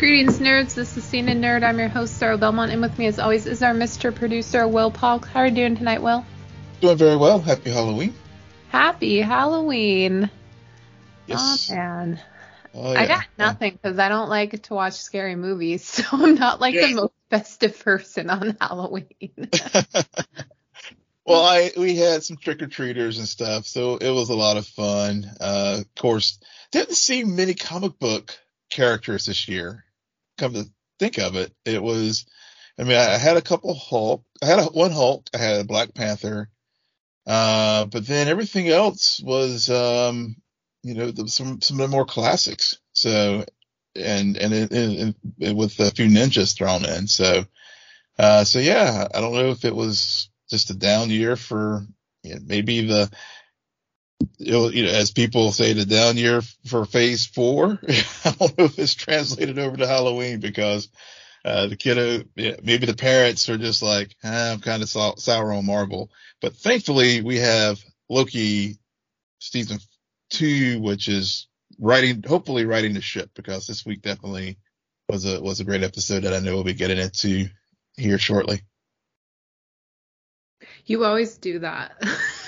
Greetings, nerds. This is Scene N Nerd. I'm your host, Sarah Belmont, and with me, as always, is our Mr. Producer, Will Polk. How are you doing tonight, Will? Doing very well. Happy Halloween. Happy Halloween. Yes. Oh, man. Oh, I got nothing because I don't like to watch scary movies, so I'm not like Yeah. the most festive person on Halloween. well, I we had some trick or treaters and stuff, so it was a lot of fun. Uh, of course, didn't see many comic book characters this year. Come to think of it, it was. I mean, I had a couple Hulk. I had a, one Hulk. I had a Black Panther. Uh, but then everything else was, um, you know, the, some some of the more classics. So, and and, it, with a few ninjas thrown in. So, uh, so yeah, I don't know if it was just a down year for you know, maybe the, you know, as people say, the down year for Phase Four. I don't know if it's translated over to Halloween because uh, the kiddo, yeah, maybe the parents are just like, ah, I'm kind of sour on Marvel. But thankfully, we have Loki season two, which is writing, hopefully writing the ship because this week definitely was a was a great episode that I know we'll be getting into here shortly. you always do that.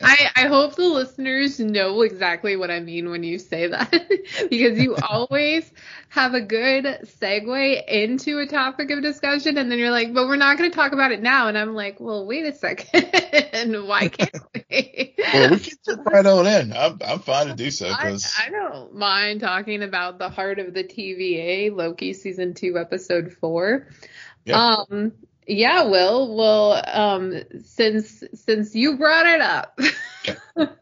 I, I hope the listeners know exactly what I mean when you say that because you always have a good segue into a topic of discussion and then you're like, but we're not going to talk about it now. And I'm like, well, wait a second. Why can't we? Well, we can jump right on in. I'm I'm fine to do so I, because I don't mind talking about the heart of the TVA, Loki season two, episode four. Yeah. Um, yeah, Will. Well, um, since since you brought it up,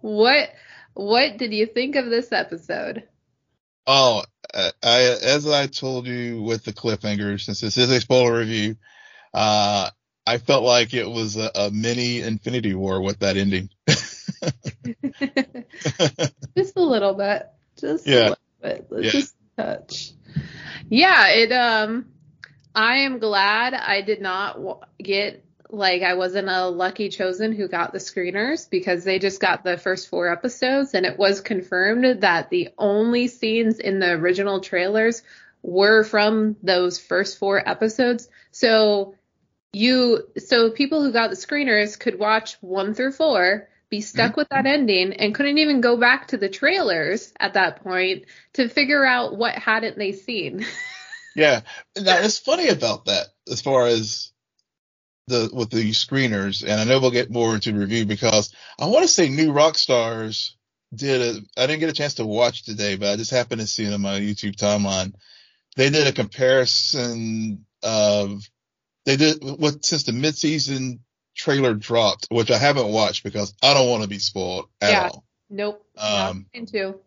what what did you think of this episode? oh, uh, I as I told you with the cliffhanger, since this is a spoiler review, uh, I felt like it was a, a mini Infinity War with that ending. just a little bit, just Yeah. a little bit, Yeah. just a touch. Yeah, it. Um, I am glad I did not get like I wasn't a lucky chosen who got the screeners because they just got the first four episodes and it was confirmed that the only scenes in the original trailers were from those first four episodes. So you so people who got the screeners could watch one through four be stuck mm-hmm. with that ending and couldn't even go back to the trailers at that point to figure out what hadn't they seen Yeah. Now it's funny about that as far as the with the screeners, and I know we'll get more into review because I want to say New Rockstars did a I didn't get a chance to watch today, but I just happened to see it on my YouTube timeline. They did a comparison of they did what since the midseason trailer dropped, which I haven't watched because I don't want to be spoiled at Yeah. all. nope Um, not into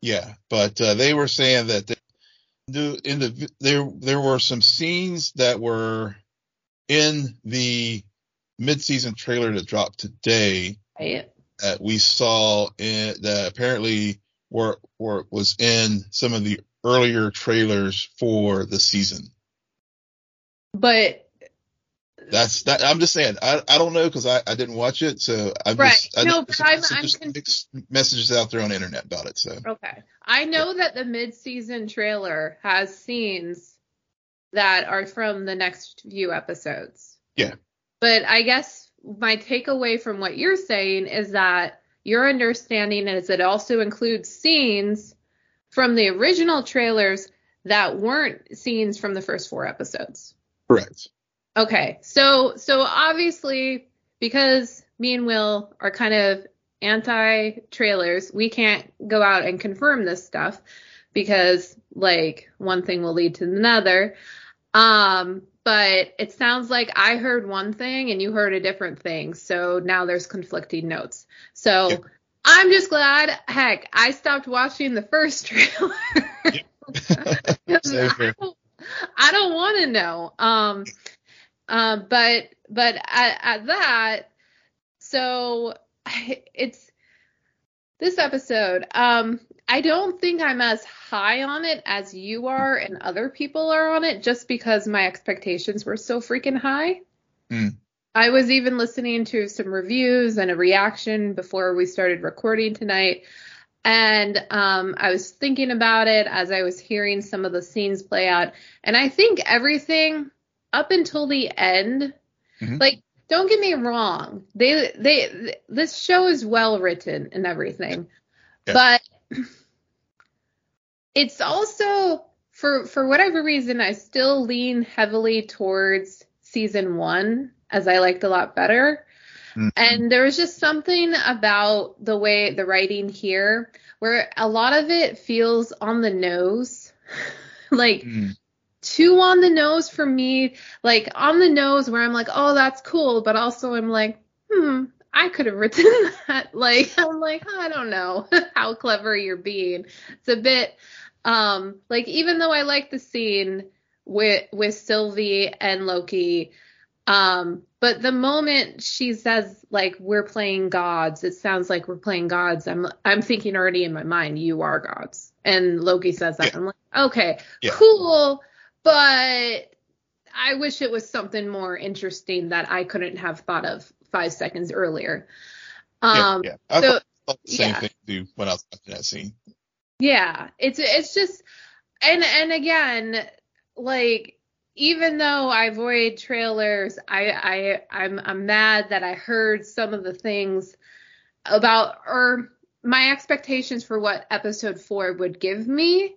Yeah, but uh, they were saying that they, the in the there there were some scenes that were in the mid-season trailer that dropped today right that we saw in, that apparently were were was in some of the earlier trailers for the season. but That's that. I'm just saying. I I don't know because I I didn't watch it, so I'm Right. just I No, just, but I'm- I'm con- mixed messages out there on the internet about it. So Okay. I know that the mid-season trailer has scenes that are from the next few episodes. Yeah. But I guess my takeaway from what you're saying is that your understanding is it also includes scenes from the original trailers that weren't scenes from the first four episodes. correct. Okay, so so obviously because me and Will are kind of anti trailers, we can't go out and confirm this stuff because like one thing will lead to another. Um, but it sounds like I heard one thing and you heard a different thing, so now there's conflicting notes. So Yep. I'm just glad. Heck, I stopped watching the first trailer. Same. I don't, don't want to know. Um, um, but but at, at that, so it's this episode. Um, I don't think I'm as high on it as you are and other people are on it, just because my expectations were so freaking high. Hmm. I was even listening to some reviews and a reaction before we started recording tonight. And um, I was thinking about it as I was hearing some of the scenes play out. And I think everything up until the end, mm-hmm. like, don't get me wrong, they they this show is well written and everything, yeah. but it's also for for whatever reason I still lean heavily towards season one as I liked a lot better. Mm-hmm. And there was just something about the way the writing here where a lot of it feels on the nose. like mm. Too on the nose for me. Like on the nose where I'm like, oh, that's cool. But also I'm like, hmm, I could have written that. Like, I'm like, I don't know how clever you're being. It's a bit, um, like even though I like the scene with, with Sylvie and Loki, um, but the moment she says like we're playing gods, it sounds like we're playing gods. I'm I'm thinking already in my mind, you are gods. And Loki says that. Yeah. I'm like, okay, yeah. cool, but I wish it was something more interesting that I couldn't have thought of five seconds earlier. Um, yeah, yeah. I so, thought the same yeah. thing too when I was watching that scene. Yeah, it's it's just and and again, like even though I avoid trailers, I, I I'm I'm mad that I heard some of the things about or my expectations for what episode four would give me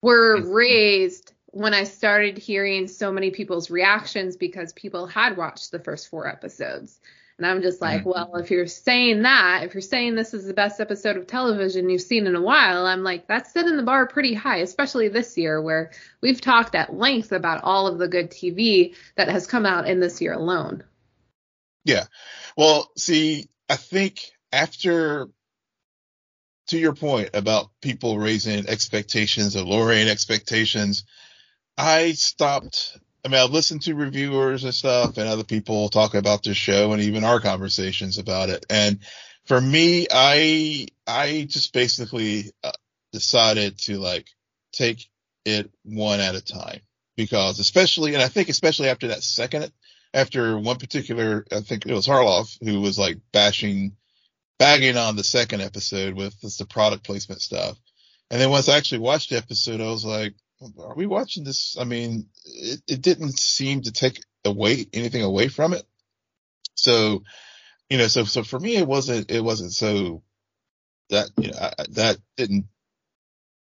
were mm-hmm. raised when I started hearing so many people's reactions because people had watched the first four episodes. And I'm just like, mm-hmm. well, if you're saying that, if you're saying this is the best episode of television you've seen in a while, I'm like, that's setting the bar pretty high, especially this year where we've talked at length about all of the good TV that has come out in this year alone. Yeah. Well, see, I think after to your point about people raising expectations or lowering expectations, I stopped I mean, I've listened to reviewers and stuff and other people talk about this show and even our conversations about it. And for me, I, I just basically uh, decided to like take it one at a time because especially, and I think especially after that second, after one particular, I think it was Harloff who was like bashing, bagging on the second episode with the product placement stuff. And then once I actually watched the episode, I was like, are we watching this? I mean, it, it didn't seem to take away anything away from it. So, you know, so, so for me, it wasn't, it wasn't so that, you know, I, that didn't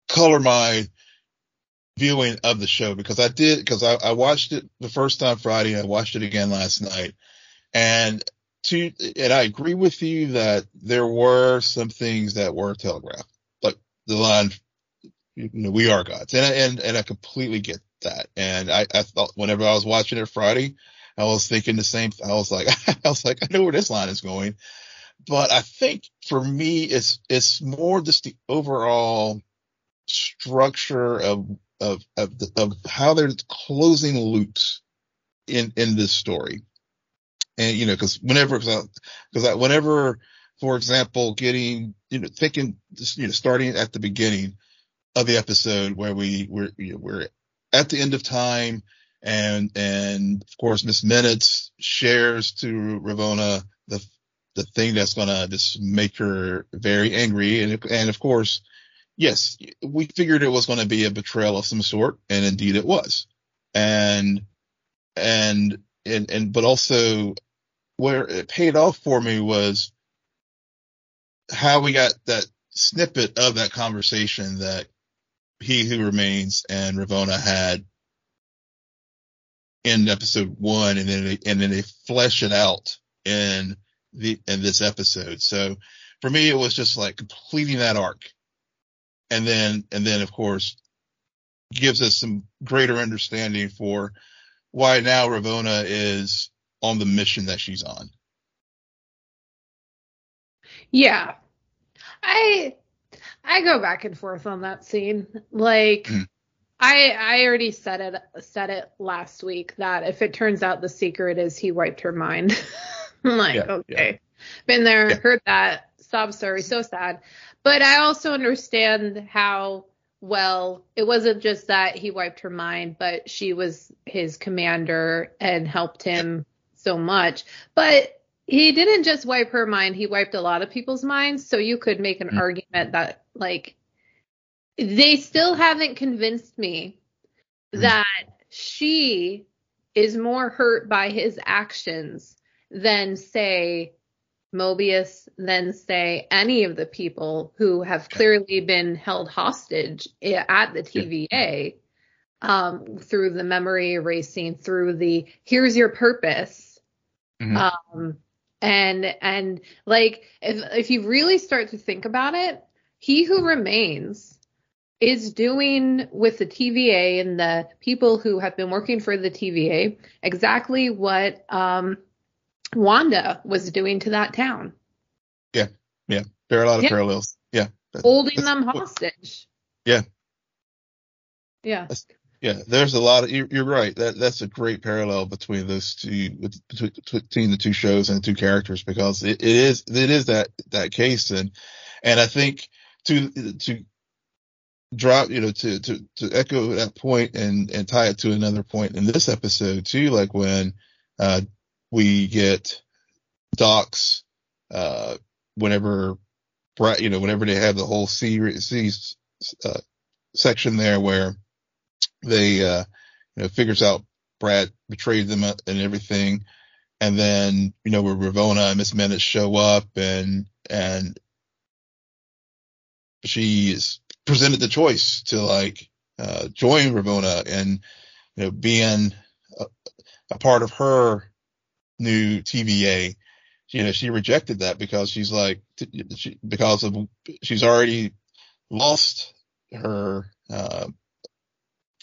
color my viewing of the show because I did, because I, I watched it the first time Friday. And I watched it again last night and to, and I agree with you that there were some things that were telegraphed, like the line you know, we are gods. And, and, and I completely get that. And I, I thought whenever I was watching it Friday, I was thinking the same. I was like, I was like, I know where this line is going. But I think for me, it's, it's more just the overall structure of, of, of, the, of how they're closing loops in, in this story. And, you know, cause whenever, cause I, I, whenever, for example, getting, you know, thinking, you know, starting at the beginning, of the episode where we we're we're at the end of time and and of course Miss Minutes shares to Ravonna the the thing that's gonna just make her very angry. And and of course yes we figured it was to be a betrayal of some sort and indeed it was. And and and and but also where it paid off for me was how we got that snippet of that conversation that he Who Remains and Ravonna had in episode one, and then they, and then they flesh it out in the in this episode. So for me, it was just like completing that arc, and then and then of course gives us some greater understanding for why now Ravonna is on the mission that she's on. Yeah. I I go back and forth on that scene. Like mm. I I already said it said it last week that if it turns out the secret is he wiped her mind. I'm like, yeah, okay. Yeah. Been there, yeah. heard that, sob story, so sad. But I also understand how well it wasn't just that he wiped her mind, but she was his commander and helped him so much. But he didn't just wipe her mind, he wiped a lot of people's minds. So you could make an mm argument that like they still haven't convinced me Mhm. that she is more hurt by his actions than say Mobius than say any of the people who have clearly been held hostage at the TVA um, through the memory erasing, through the here's your purpose. Mhm. Um, and and like if if you really start to think about it, he who remains is doing with the TVA and the people who have been working for the TVA exactly what um, Wanda was doing to that town, Yeah, yeah, There are a lot of Yeah. parallels. Yeah. Holding them hostage. Yeah. Yeah. Yeah, there's a lot of. You're, you're right. That that's a great parallel between those two, between, the two shows and the two characters because it, it is it is that that case and and I think to to drop you know to to to echo that point and and tie it to another point in this episode too, like when uh we get Dox's uh whenever you know whenever they have the whole C C uh, section there where they uh you know figures out Brad betrayed them and everything. And then you know where Ravonna and Miss Minutes show up and and she is presented the choice to like uh join Ravonna and you know being a, a part of her new TVA you know she rejected that because she's like she, because of she's already lost her uh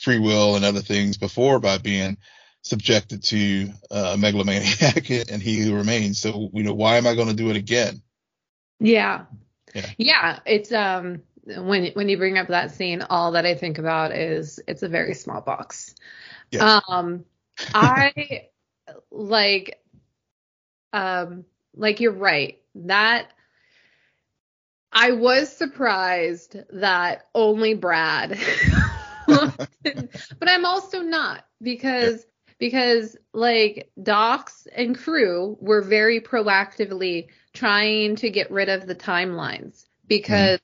free will and other things before by being subjected to uh, a megalomaniac and he who remains. So, you know, why am I going to do it again? Yeah. Yeah. Yeah. It's um when when you bring up that scene, all that I think about is it's a very small box. Um I like um like you're right. That I was surprised that only Brad but I'm also not because because like Dox and crew were very proactively trying to get rid of the timelines because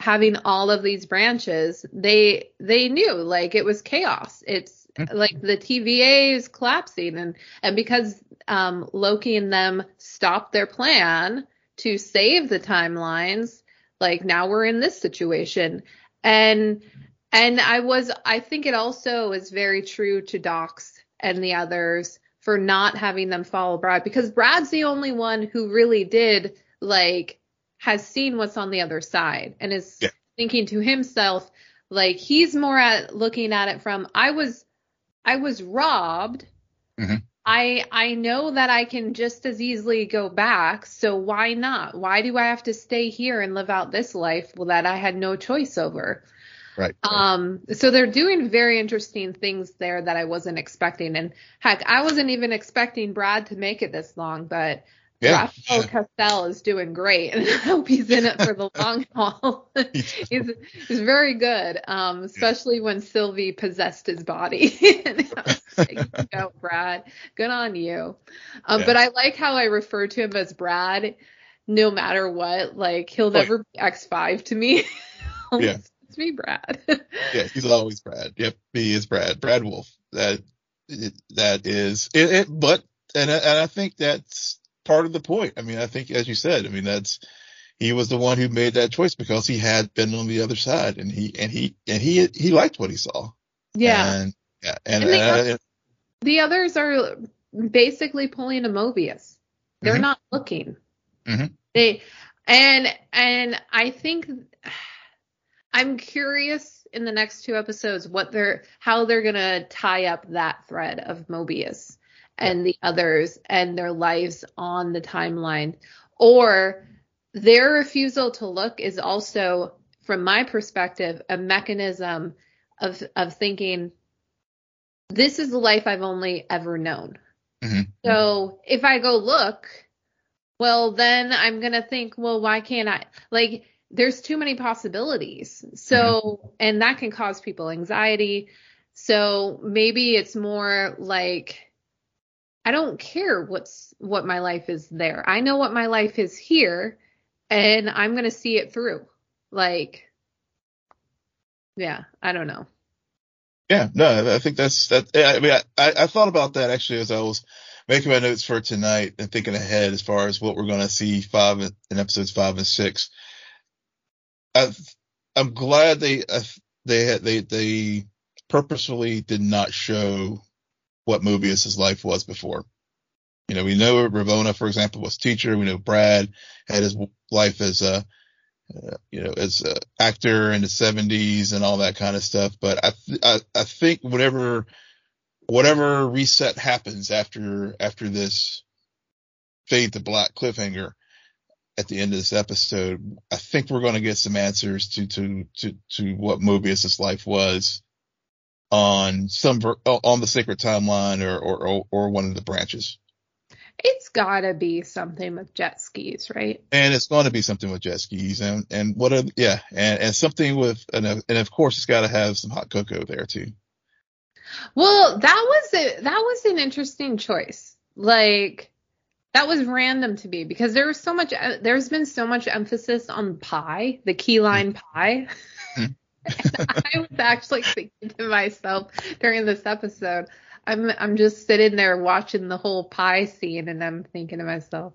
having all of these branches they they knew like it was chaos it's Mhm. like the TVA is collapsing and and because um Loki and them stopped their plan to save the timelines like now we're in this situation and and I was I think it also is very true to Dox and the others for not having them follow Brad because Brad's the only one who really did like has seen what's on the other side and is Yeah. thinking to himself like he's more at looking at it from I was I was robbed. Mhm. I I know that I can just as easily go back, so why not? Why do I have to stay here and live out this life that I had no choice over? Right. Um, so they're doing very interesting things there that I wasn't expecting. And heck, I wasn't even expecting Brad to make it this long, but yeah. Rafael Casal is doing great, and I hope he's in it for the long haul. he's he's very good, um, especially when Sylvie possessed his body. and I was like, "You go, Brad. Good on you. Um, Yeah. But I like how I refer to him as Brad, no matter what. Like he'll Oh, never be X five to me. Yeah. It's me, Brad. yeah, he's always Brad. Yep, he is Brad. Brad Wolfe. That that is it, it but and I, and I think that's part of the point. I mean, I think as you said, I mean that's he was the one who made that choice because he had been on the other side and he and he and he he liked what he saw. yeah. And yeah, and, And they and I- the others are basically pulling a Mobius. They're Mhm. not looking. Mhm. They and and I think I'm curious in the next two episodes what they're how they're gonna tie up that thread of Mobius and the others and their lives on the timeline. Or their refusal to look is also, from my perspective, a mechanism of of thinking this is the life I've only ever known. Mhm. So if I go look, well, then I'm going to think, well, why can't I? Like, there's too many possibilities. So, mm-hmm. and that can cause people anxiety. So maybe it's more like, I don't care what's, what my life is there. I know what my life is here and I'm going to see it through. Like, yeah, I don't know. Yeah, no, I think that's that. I mean, I, I thought about that actually as I was making my notes for tonight and thinking ahead as far as what we're going to see five in episodes five and six. I, I'm glad they they they they purposefully did not show what Mobius's life was before. You know, we know Ravonna, for example, was teacher. We know Brad had his life as a, uh, you know, as an actor in the 70s and all that kind of stuff. But I, th- I, I think whatever, whatever reset happens after after this fade to black cliffhanger at the end of this episode, I think we're going to get some answers to to to to what Mobius's life was on some on the sacred timeline or or or one of the branches. It's gotta be something with jet skis, right? And it's going to be something with jet skis, and and what are yeah, and and something with and and of course it's got to have some hot cocoa there too. Well, that was a, that was an interesting choice. Like that was random to me because there was so much. There's been so much emphasis on pie, the key lime mm-hmm. pie. Mm-hmm. I was actually thinking to myself during this episode, I'm I'm just sitting there watching the whole pie scene, and I'm thinking to myself,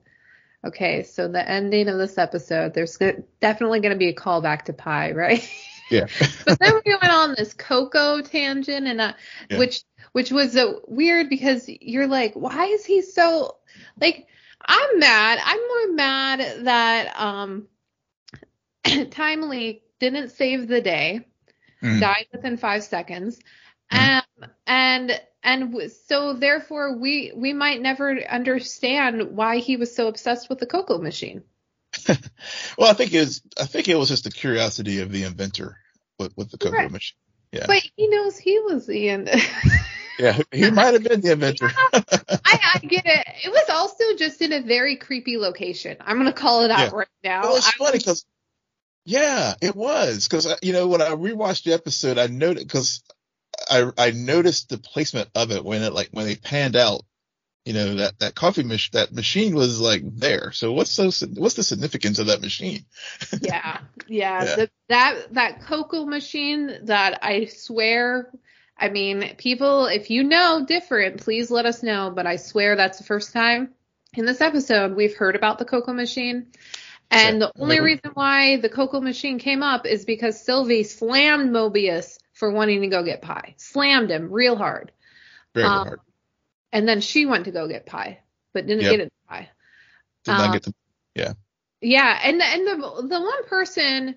okay, so the ending of this episode, there's definitely going to be a callback to pie, right? Yeah. but then we went on this cocoa tangent, and uh, yeah. which which was uh, weird because you're like, why is he so like? I'm mad. I'm more mad that um Timely didn't save the day, mm. died within five seconds, mm. um, and and so therefore we we might never understand why he was so obsessed with the cocoa machine. well, I think it was I think it was just the curiosity of the inventor with, with the cocoa right. machine. Yeah. But he knows he was the end. yeah, he might have been the inventor. yeah, I, I, get it. It was also just in a very creepy location. I'm gonna call it out yeah. right now. Well, it's funny because yeah, it was because uh, you know when I rewatched the episode, I noted because I I noticed the placement of it when it like when they panned out, you know that that coffee machine that machine was like there. So what's so what's the significance of that machine? yeah, yeah, yeah. The, that that cocoa machine that I swear. I mean, people, if you know different, please let us know. But I swear that's the first time in this episode we've heard about the cocoa machine. And the only reason why the cocoa machine came up is because Sylvie slammed Mobius for wanting to go get pie. Slammed him real hard. Very um, hard. And then she went to go get pie, but didn't yep. get it pie. Did um, not get the yeah. Yeah, and and the the one person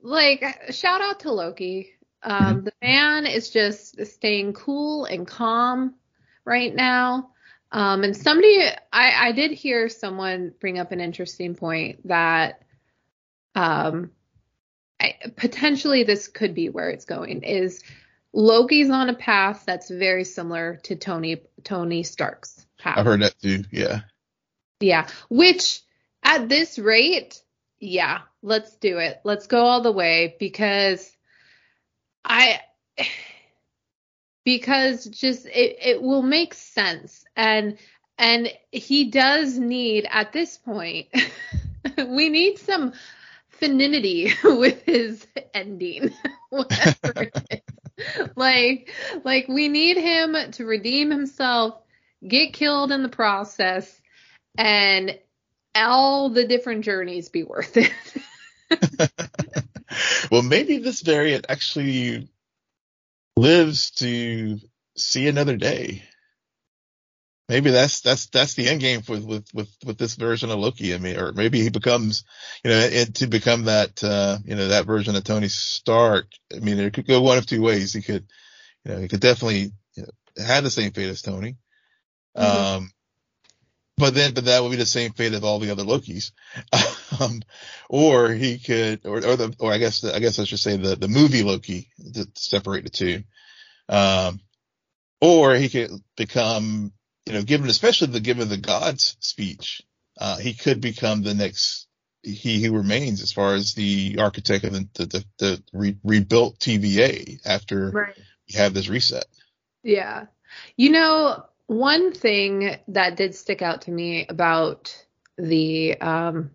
like shout out to Loki. Um, mm-hmm. The man is just staying cool and calm right now. Um, and somebody, I, I did hear someone bring up an interesting point that um, I, potentially this could be where it's going. Is Loki's on a path that's very similar to Tony Tony Stark's path. I've heard that too. Yeah. Yeah. Which at this rate, yeah, let's do it. Let's go all the way because I because just it, it will make sense and and he does need at this point we need some femininity with his ending like like we need him to redeem himself get killed in the process and all the different journeys be worth it well maybe this variant actually lives to see another day. Maybe that's that's that's the end game with with with with this version of Loki. I mean, or maybe he becomes, you know, it, to become that uh, you know that version of Tony Stark. I mean, it could go one of two ways. He could, you know, he could definitely you know, have the same fate as Tony. Mm-hmm. Um, but then, but that would be the same fate of all the other Lokis. um, or he could, or, or the, or I guess, the, I guess I should say the, the movie Loki to separate the two. Um, or he could become, you know, given, especially the, given the God's speech, uh, he could become the next, he who remains as far as the architect of the, the, the, the re, rebuilt TVA after right. we have this reset. Yeah. You know, one thing that did stick out to me about the um,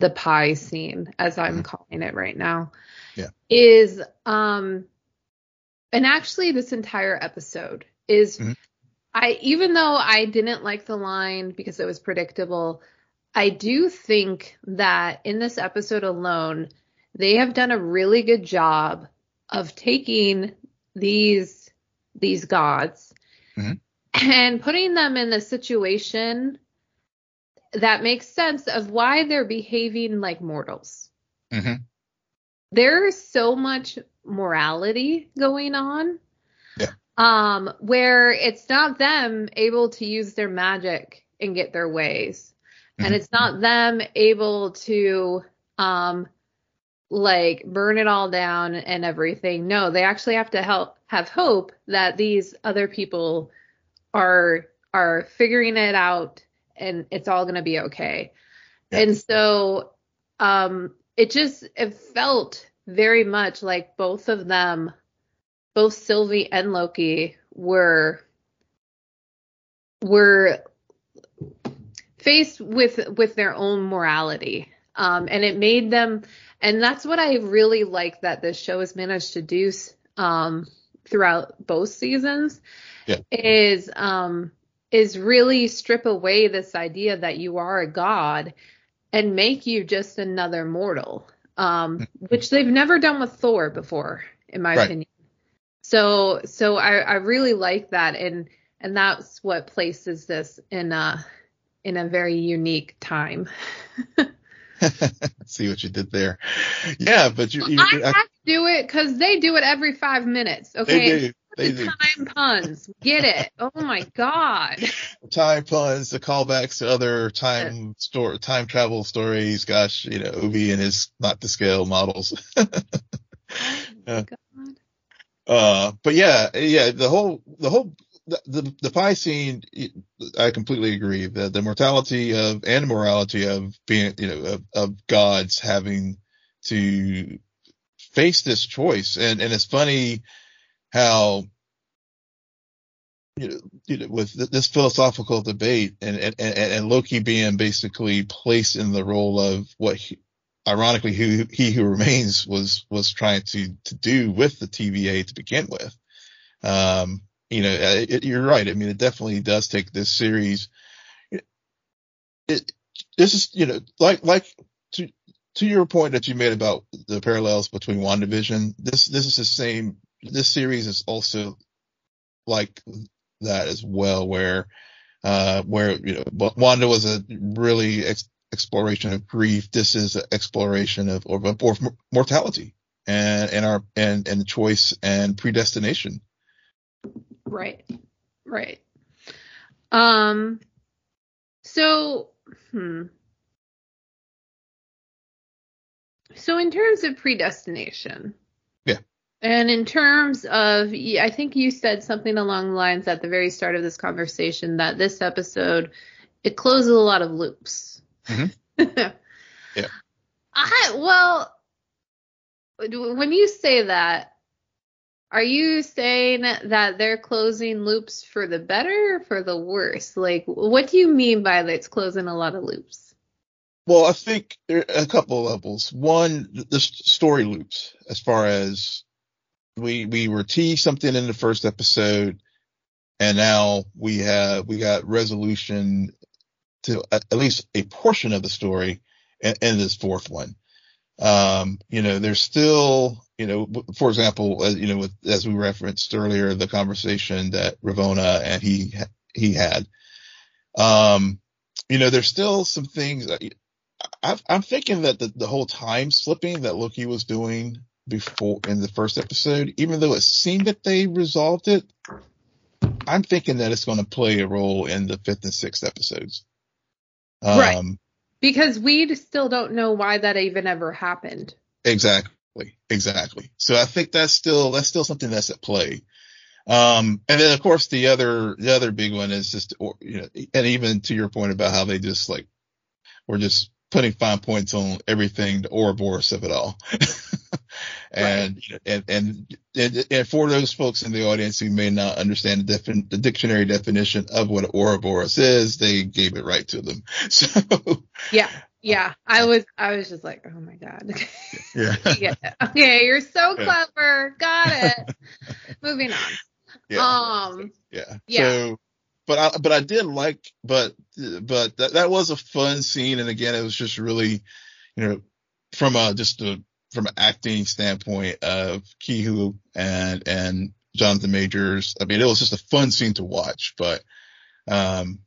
the pie scene, as I'm Mhm. calling it right now, Yeah. is um, and actually this entire episode is, Mhm. I even though I didn't like the line because it was predictable, I do think that in this episode alone, they have done a really good job of taking these these gods Mhm. and putting them in the situation that makes sense of why they're behaving like mortals. hmm There's so much morality going on. Um, where it's not them able to use their magic and get their ways. And Mhm. it's not them able to um like burn it all down and everything. No, they actually have to help have hope that these other people are are figuring it out and it's all going to be okay. Yeah. And so um it just it felt very much like both of them both Sylvie and Loki were were faced with with their own morality um and it made them and that's what i really like that this show has managed to do um throughout both seasons Yeah. is um is really strip away this idea that you are a god and make you just another mortal um which they've never done with thor before in my Right. opinion so so i i really like that and and that's what places this in a in a very unique time See what you did there. Yeah, but you, you I I- have to do it because they do it every five minutes. they Okay. do. They do. Time puns. Get it. Oh my God. Time puns, the callbacks to other time store, time travel stories. Gosh, you know, OB and his not to scale models. Oh my. God. Uh, but yeah, yeah, the whole, the whole, the, the, the pie scene, I completely agree. that the mortality of, and morality of being, you know, of, of gods having to face this choice. And, and it's funny how, you know, you know, with th- this philosophical debate and, and, and, and Loki being basically placed in the role of what he, ironically who he who remains was was trying to to do with the TVA to begin with. Um, you know, uh, it, you're right. I mean, it definitely does take this series. It, it this is you know like like to to your point that you made about the parallels between WandaVision. This this is the same. This series is also like that as well, where uh where you know Wanda was a really ex- exploration of grief. This is an exploration of or, or mortality and and our and and choice and predestination. Right. Right. Um, so, hmm. So in terms of predestination. Yeah. And in terms of, I think you said something along the lines at the very start of this conversation that this episode, it closes a lot of loops. Mhm. Yeah. I, well, when you say that, are you saying that they're closing loops for the better or for the worse? Like, what do you mean by that it's closing a lot of loops? Well, I think there are a couple of levels. One, the story loops, as far as we we were teased something in the first episode, and now we have we got resolution to at, least a portion of the story in, in this fourth one. Um, you know, there's still, you know, for example, as, you know, with, as we referenced earlier, the conversation that Ravonna and he he had. Um, you know, there's still some things. I, I'm thinking that the, the whole time slipping that Loki was doing before in the first episode, even though it seemed that they resolved it, I'm thinking that it's going to play a role in the fifth and sixth episodes. Um, Right. Because we still don't know why that even ever happened. Exactly. Exactly. So I think that's still, that's still something that's at play. Um, and then of course the other, the other big one is just, or, you know, and even to your point about how they just like, were just putting fine points on everything, the Ouroboros of it all. and, know, and, and, and, and for those folks in the audience who may not understand the, defin- the dictionary definition of what Ouroboros is, they gave it right to them. So, Yeah. yeah, I was I was just like, oh my god. Yeah. yeah. Okay, you're so clever. Got it. Moving on. Yeah. Um. Yeah. Yeah. So, but I but I did like but but that that was a fun scene, and again, it was just really, you know, from a just a from an acting standpoint of Ke Huy and and Jonathan Majors. I mean, it was just a fun scene to watch, but um,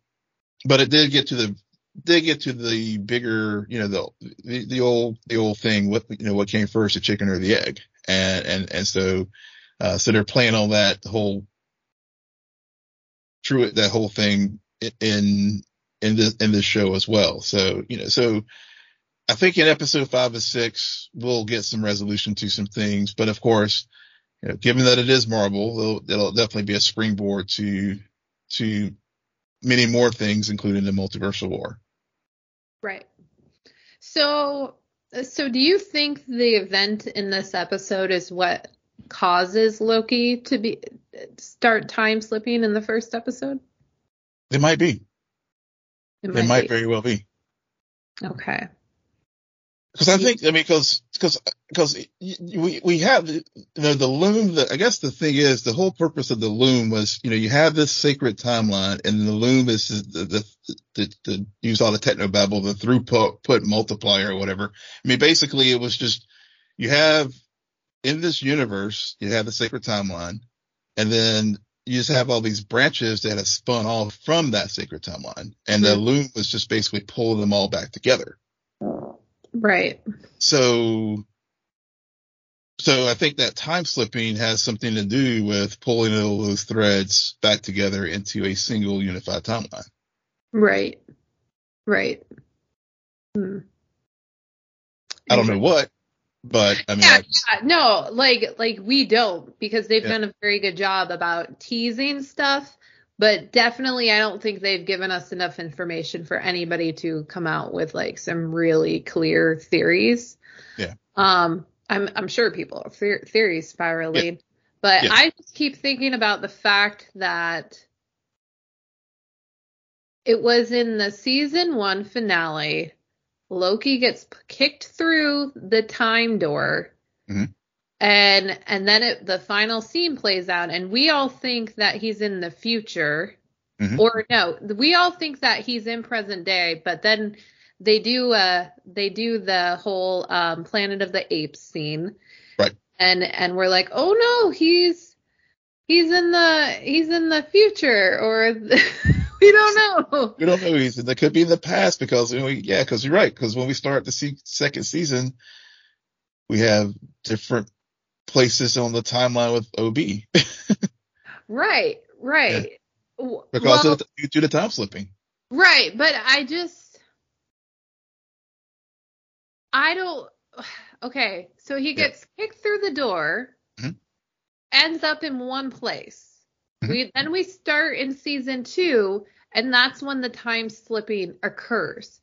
but it did get to the did get to the bigger, you know, the the, the old the old thing. What you know, what came first, the chicken or the egg? And and and so uh, so they're playing on that whole true that whole thing in in this in this show as well. So you know, so I think in episode five and six we'll get some resolution to some things, but of course, you know, given that it is Marvel, it'll, it'll definitely be a springboard to to many more things, including the multiversal war. Right. So, so do you think the event in this episode is what causes Loki to be start time slipping in the first episode? It might be. It It might very well be. Okay. Because I think, I mean, because because because we we have you know the loom. The, I guess the thing is the whole purpose of the loom was you know you have this sacred timeline, and the loom is the the, the, the use all the techno babble, the throughput put multiplier or whatever. I mean, basically it was just you have in this universe you have the sacred timeline, and then you just have all these branches that have spun off from that sacred timeline, and the Mhm. loom was just basically pulling them all back together. Right. So, so I think that time slipping has something to do with pulling all those threads back together into a single unified timeline. Right. Right. Hmm. I don't know what, but I mean, Yeah, I- yeah, no, like like we don't because they've Yeah. done a very good job about teasing stuff, but definitely I don't think they've given us enough information for anybody to come out with like some really clear theories. Yeah. Um, I'm I'm sure people are the- theory spiraling, but Yeah. I just keep thinking about the fact that it was in the season one finale. Loki gets kicked through the time door. Mhm. And and then it, the final scene plays out and we all think that he's in the future. Mhm. Or no, we all think that he's in present day, but then they do uh they do the whole um Planet of the Apes scene. Right. And and we're like, "Oh no, he's he's in the he's in the future or we don't know." we don't know. He's, that could be in the past because, we, yeah, because you're right. Because when we start the se- second season, we have different places on the timeline with OB Right, right. W- because well, of the, due to time slipping. right, but I just I don't okay, so he Yeah. gets kicked through the door, Mhm. ends up in one place. Mhm. We then we start in season 2 and that's when the time slipping occurs.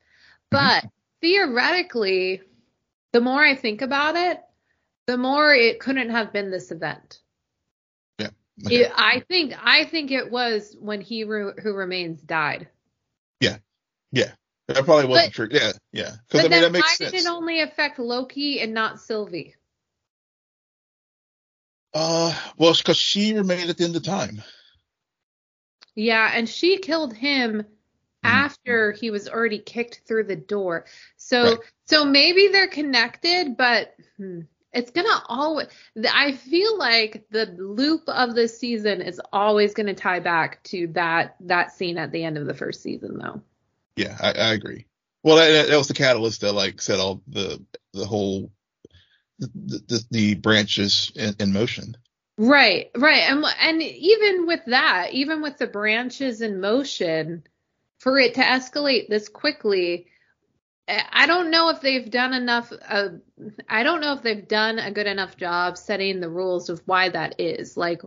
Mm-hmm. But theoretically, the more I think about it, the more it couldn't have been this event. Okay. It- I think I think it was when he Ru- who remains died. Yeah. Yeah. That probably wasn't But- true. Yeah, yeah. Because I mean then that why makes did it only affect Loki and not Sylvie? Uh, well, because she remained at the end of time. Yeah, and she killed him Mhm. after he was already kicked through the door. So Right. so maybe they're connected, but hmm, it's gonna always. I feel like the loop of this season is always gonna tie back to that that scene at the end of the first season, though. Yeah, I, I agree. Well, that, that was the catalyst that like set all the the whole the the, the branches in, in motion. Right, right. And and even with that, even with the branches in motion, for it to escalate this quickly, I don't know if they've done enough uh, I don't know if they've done a good enough job setting the rules of why that is. Like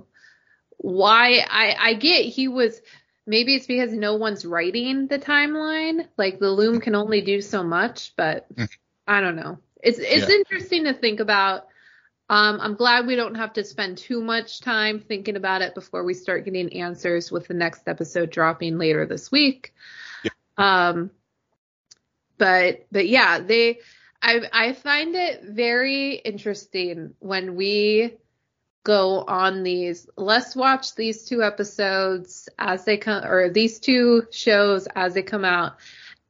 why I I get he was maybe it's because no one's writing the timeline. Like the loom can only do so much, but I don't know. It's it's Yeah. interesting to think about. Um, I'm glad we don't have to spend too much time thinking about it before we start getting answers with the next episode dropping later this week. Um, but but yeah, they I I find it very interesting when we go on these let's watch these two episodes as they come or these two shows as they come out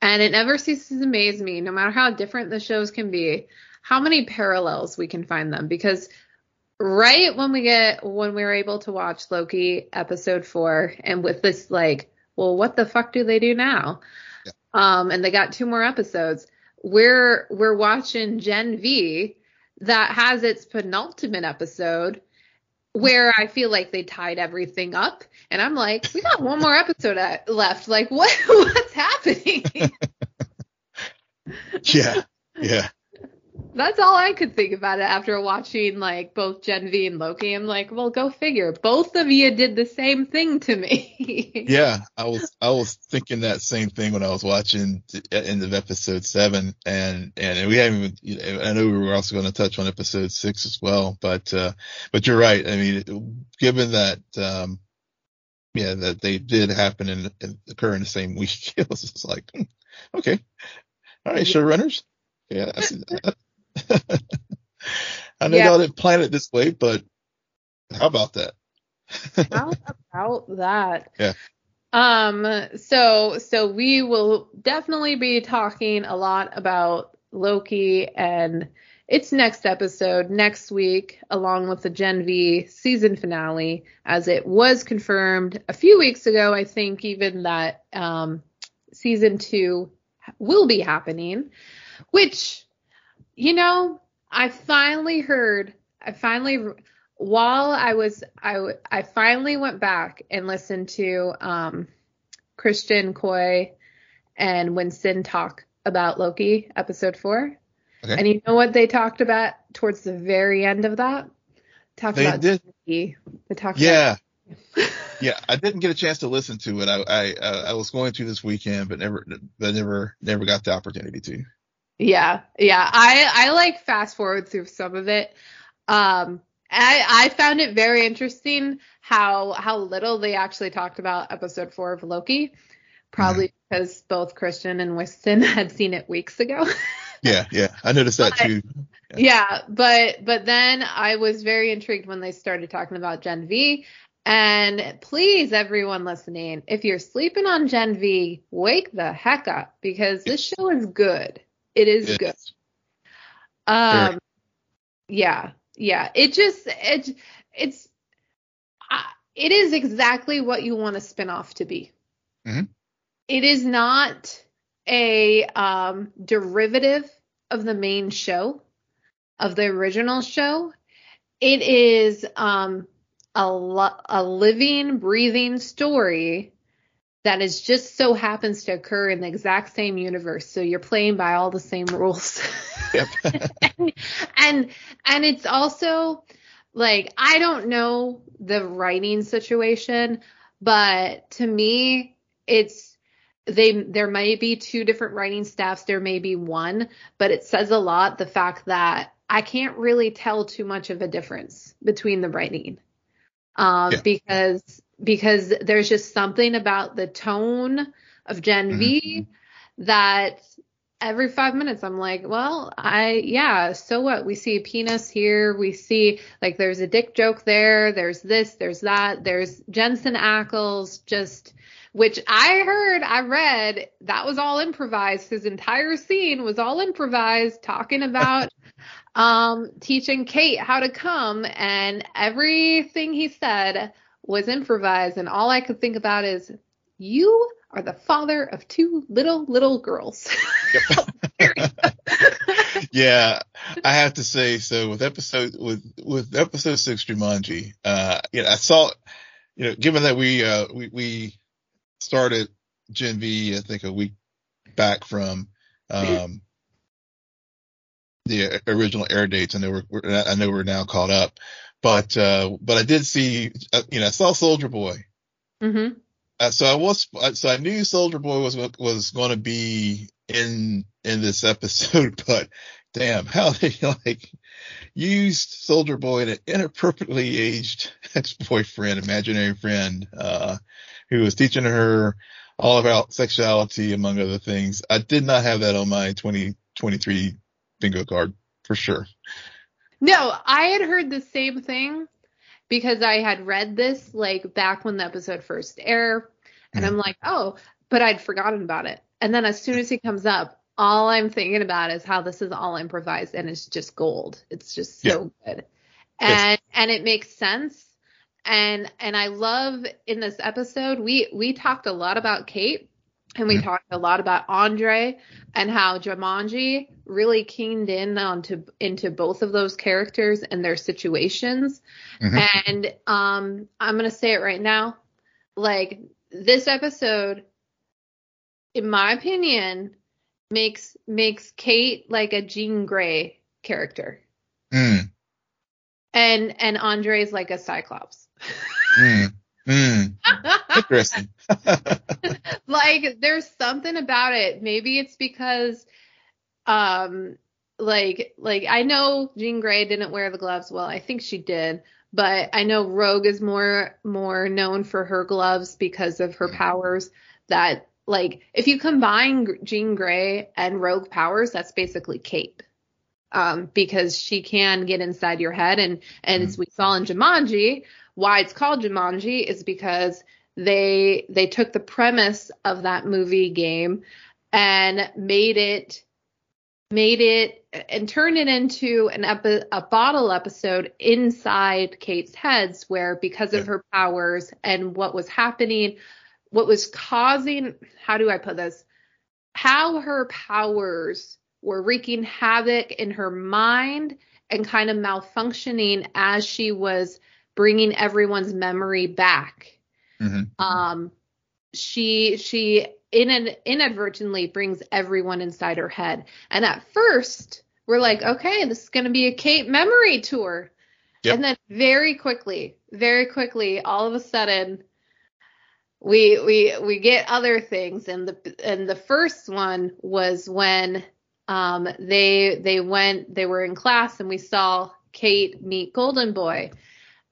and it never ceases to amaze me no matter how different the shows can be how many parallels we can find them because right when we get when we were able to watch Loki episode 4 and with this like well what the fuck do they do now. Um and they got two more episodes we're we're watching Gen V that has its penultimate episode where I feel like they tied everything up, and I'm like, we got one more episode left. Like, what what's happening? yeah, yeah that's all I could think about it after watching like both Gen V and Loki. I'm like, well, go figure. Both of you did the same thing to me. yeah, I was I was thinking that same thing when I was watching the end of episode seven, and and we haven't. Even, I know we were also going to touch on episode six as well, but uh, but you're right. I mean, given that. um yeah, that they did happen and, occur in the same week. It was just like, hmm, okay, all right, showrunners. Yeah, I see that. I know yeah. y'all didn't plan it this way, but how about that? how about that? Yeah. Um, so so we will definitely be talking a lot about Loki and its next episode next week, along with the Gen V season finale, as it was confirmed a few weeks ago. I think even that um, season two will be happening, which you know, I finally heard, I finally, while I was, I, I finally went back and listened to, um, Christian Coy and Winston talk about Loki episode four. Okay. And you know what they talked about towards the very end of that? Talked they about did. Loki. They talked yeah. About- yeah, I didn't get a chance to listen to it. I I, uh, I was going to this weekend, but never, but never, never got the opportunity to. Yeah, yeah. I I like fast forward through some of it. Um, I I found it very interesting how how little they actually talked about episode four of Loki. Probably yeah. because both Christian and Winston had seen it weeks ago. yeah, yeah. I noticed that but, too. Yeah. yeah, but but then I was very intrigued when they started talking about Gen V. And please, everyone listening, if you're sleeping on Gen V, wake the heck up because this show is good. It is good. Um, sure. yeah, yeah. It just it it's uh, it is exactly what you want a spinoff to be. Mm-hmm. It is not a um, derivative of the main show of the original show. It is um, a, lo- a living, breathing story that is just so happens to occur in the exact same universe. So you're playing by all the same rules. Yep. and, and and it's also like I don't know the writing situation, but to me it's they there might be two different writing staffs, there may be one, but it says a lot the fact that I can't really tell too much of a difference between the writing. Um, yeah. because because there's just something about the tone of Gen mm-hmm. V that every five minutes I'm like, well, I, yeah, so what? We see a penis here. We see like there's a dick joke there. There's this, there's that. There's Jensen Ackles just, which I heard, I read that was all improvised. His entire scene was all improvised talking about um teaching Kate how to come and everything he said was improvised, and all I could think about is, you are the father of two little, little girls. yeah, I have to say, so with episode, with, with episode six Jumanji, uh, you know, I saw, you know, given that we, uh, we, we started Gen V, I think a week back from, um, the original air dates. I know we're, I know we're now caught up. But uh, but I did see, uh, you know, I saw Soldier Boy. Mm-hmm. Uh, so I was, so I knew Soldier Boy was was going to be in in this episode, but damn, how they like used Soldier Boy in an inappropriately aged ex boyfriend, imaginary friend, uh, who was teaching her all about sexuality among other things. I did not have that on my 2023 bingo card for sure. No, I had heard the same thing because I had read this like back when the episode first aired, and mm-hmm. I'm like, oh, but I'd forgotten about it. And then as soon as he comes up, all I'm thinking about is how this is all improvised and it's just gold. It's just so yeah. good. And and it makes sense. And and I love in this episode we we talked a lot about Kate and we mm-hmm. talked a lot about Andre and how Jumanji really keened in onto into both of those characters and their situations. Mm-hmm. And um I'm gonna say it right now. Like this episode, in my opinion, makes makes Kate like a Jean Grey character. Mm. And and Andre's like a Cyclops. mm. Mm. Interesting. like there's something about it. Maybe it's because um like like I know Jean Grey didn't wear the gloves. Well, I think she did, but I know Rogue is more more known for her gloves because of her powers that like if you combine Jean Grey and Rogue powers, that's basically Kate. Um, because she can get inside your head and and mm-hmm. as we saw in Jumanji, why it's called Jumanji is because they they took the premise of that movie game and made it made it and turned it into an epi- a bottle episode inside Kate's heads where because of her powers and what was happening what was causing how do I put this? How her powers were wreaking havoc in her mind and kind of malfunctioning as she was bringing everyone's memory back. Mm-hmm. Um, she she in an, inadvertently brings everyone inside her head, and at first we're like, okay, this is going to be a Kate memory tour, yep. and then very quickly, very quickly, all of a sudden, we we we get other things and the and the first one was when um they they went they were in class and we saw Kate meet Golden Boy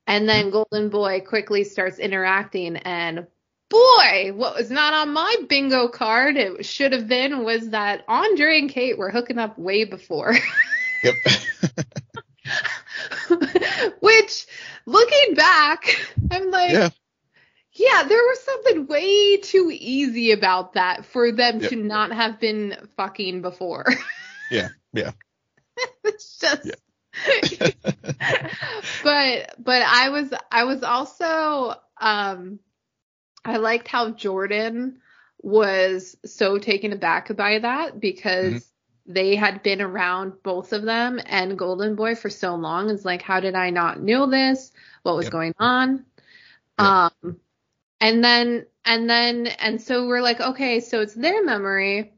and then mm-hmm. Golden Boy quickly starts interacting and boy what was not on my bingo card it should have been was that Andre and Kate were hooking up way before yep which looking back I'm like yeah yeah, there was something way too easy about that for them yep. to not have been fucking before. yeah, yeah. it's just yeah. but but I was I was also um I liked how Jordan was so taken aback by that because mm-hmm. they had been around both of them and Golden Boy for so long. It's like, how did I not know this? What was yep. going on? Yep. Um and then and then and so we're like okay so it's their memory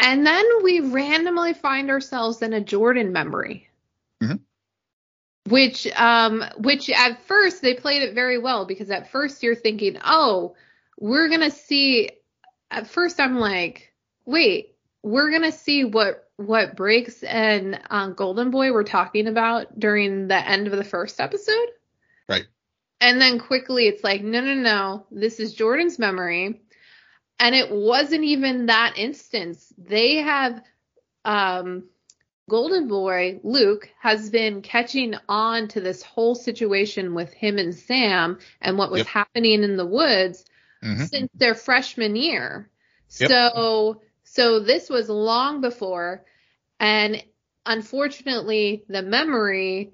and then we randomly find ourselves in a jordan memory. Which um which at first they played it very well because at first you're thinking oh we're gonna see at first i'm like wait we're gonna see what what Brink and uh, golden boy were talking about during the end of the first episode right and then quickly it's like, no, no, no, this is Jordan's memory. And it wasn't even that instance. They have, um, Golden Boy, Luke, has been catching on to this whole situation with him and Sam and what was yep. happening in the woods mm-hmm. since their freshman year. Yep. So, so this was long before. And unfortunately, the memory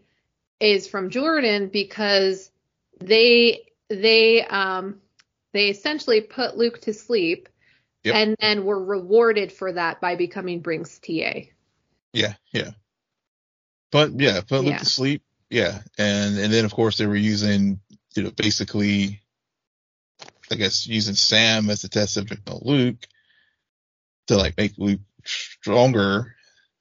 is from Jordan because they they um they essentially put Luke to sleep yep. and then were rewarded for that by becoming Brink's TA. Yeah, yeah. But yeah, put Luke yeah. to sleep. Yeah. And and then of course they were using, you know, basically I guess using Sam as a test subject on Luke to like make Luke stronger.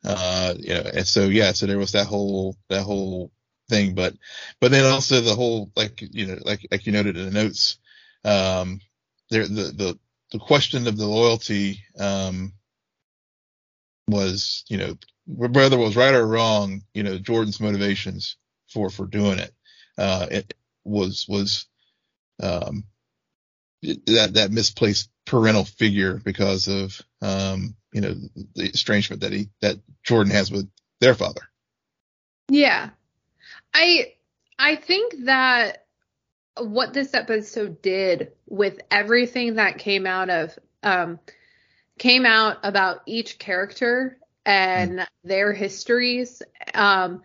Uh, you know, and so yeah, so there was that whole that whole thing, but but then also the whole like you know like like you noted in the notes, um, there the the the question of the loyalty um was you know whether it was right or wrong, you know Jordan's motivations for for doing it, uh, it was was um that that misplaced parental figure because of um, you know the estrangement that he that Jordan has with their father. Yeah. I I think that what this episode did with everything that came out of um came out about each character and their histories um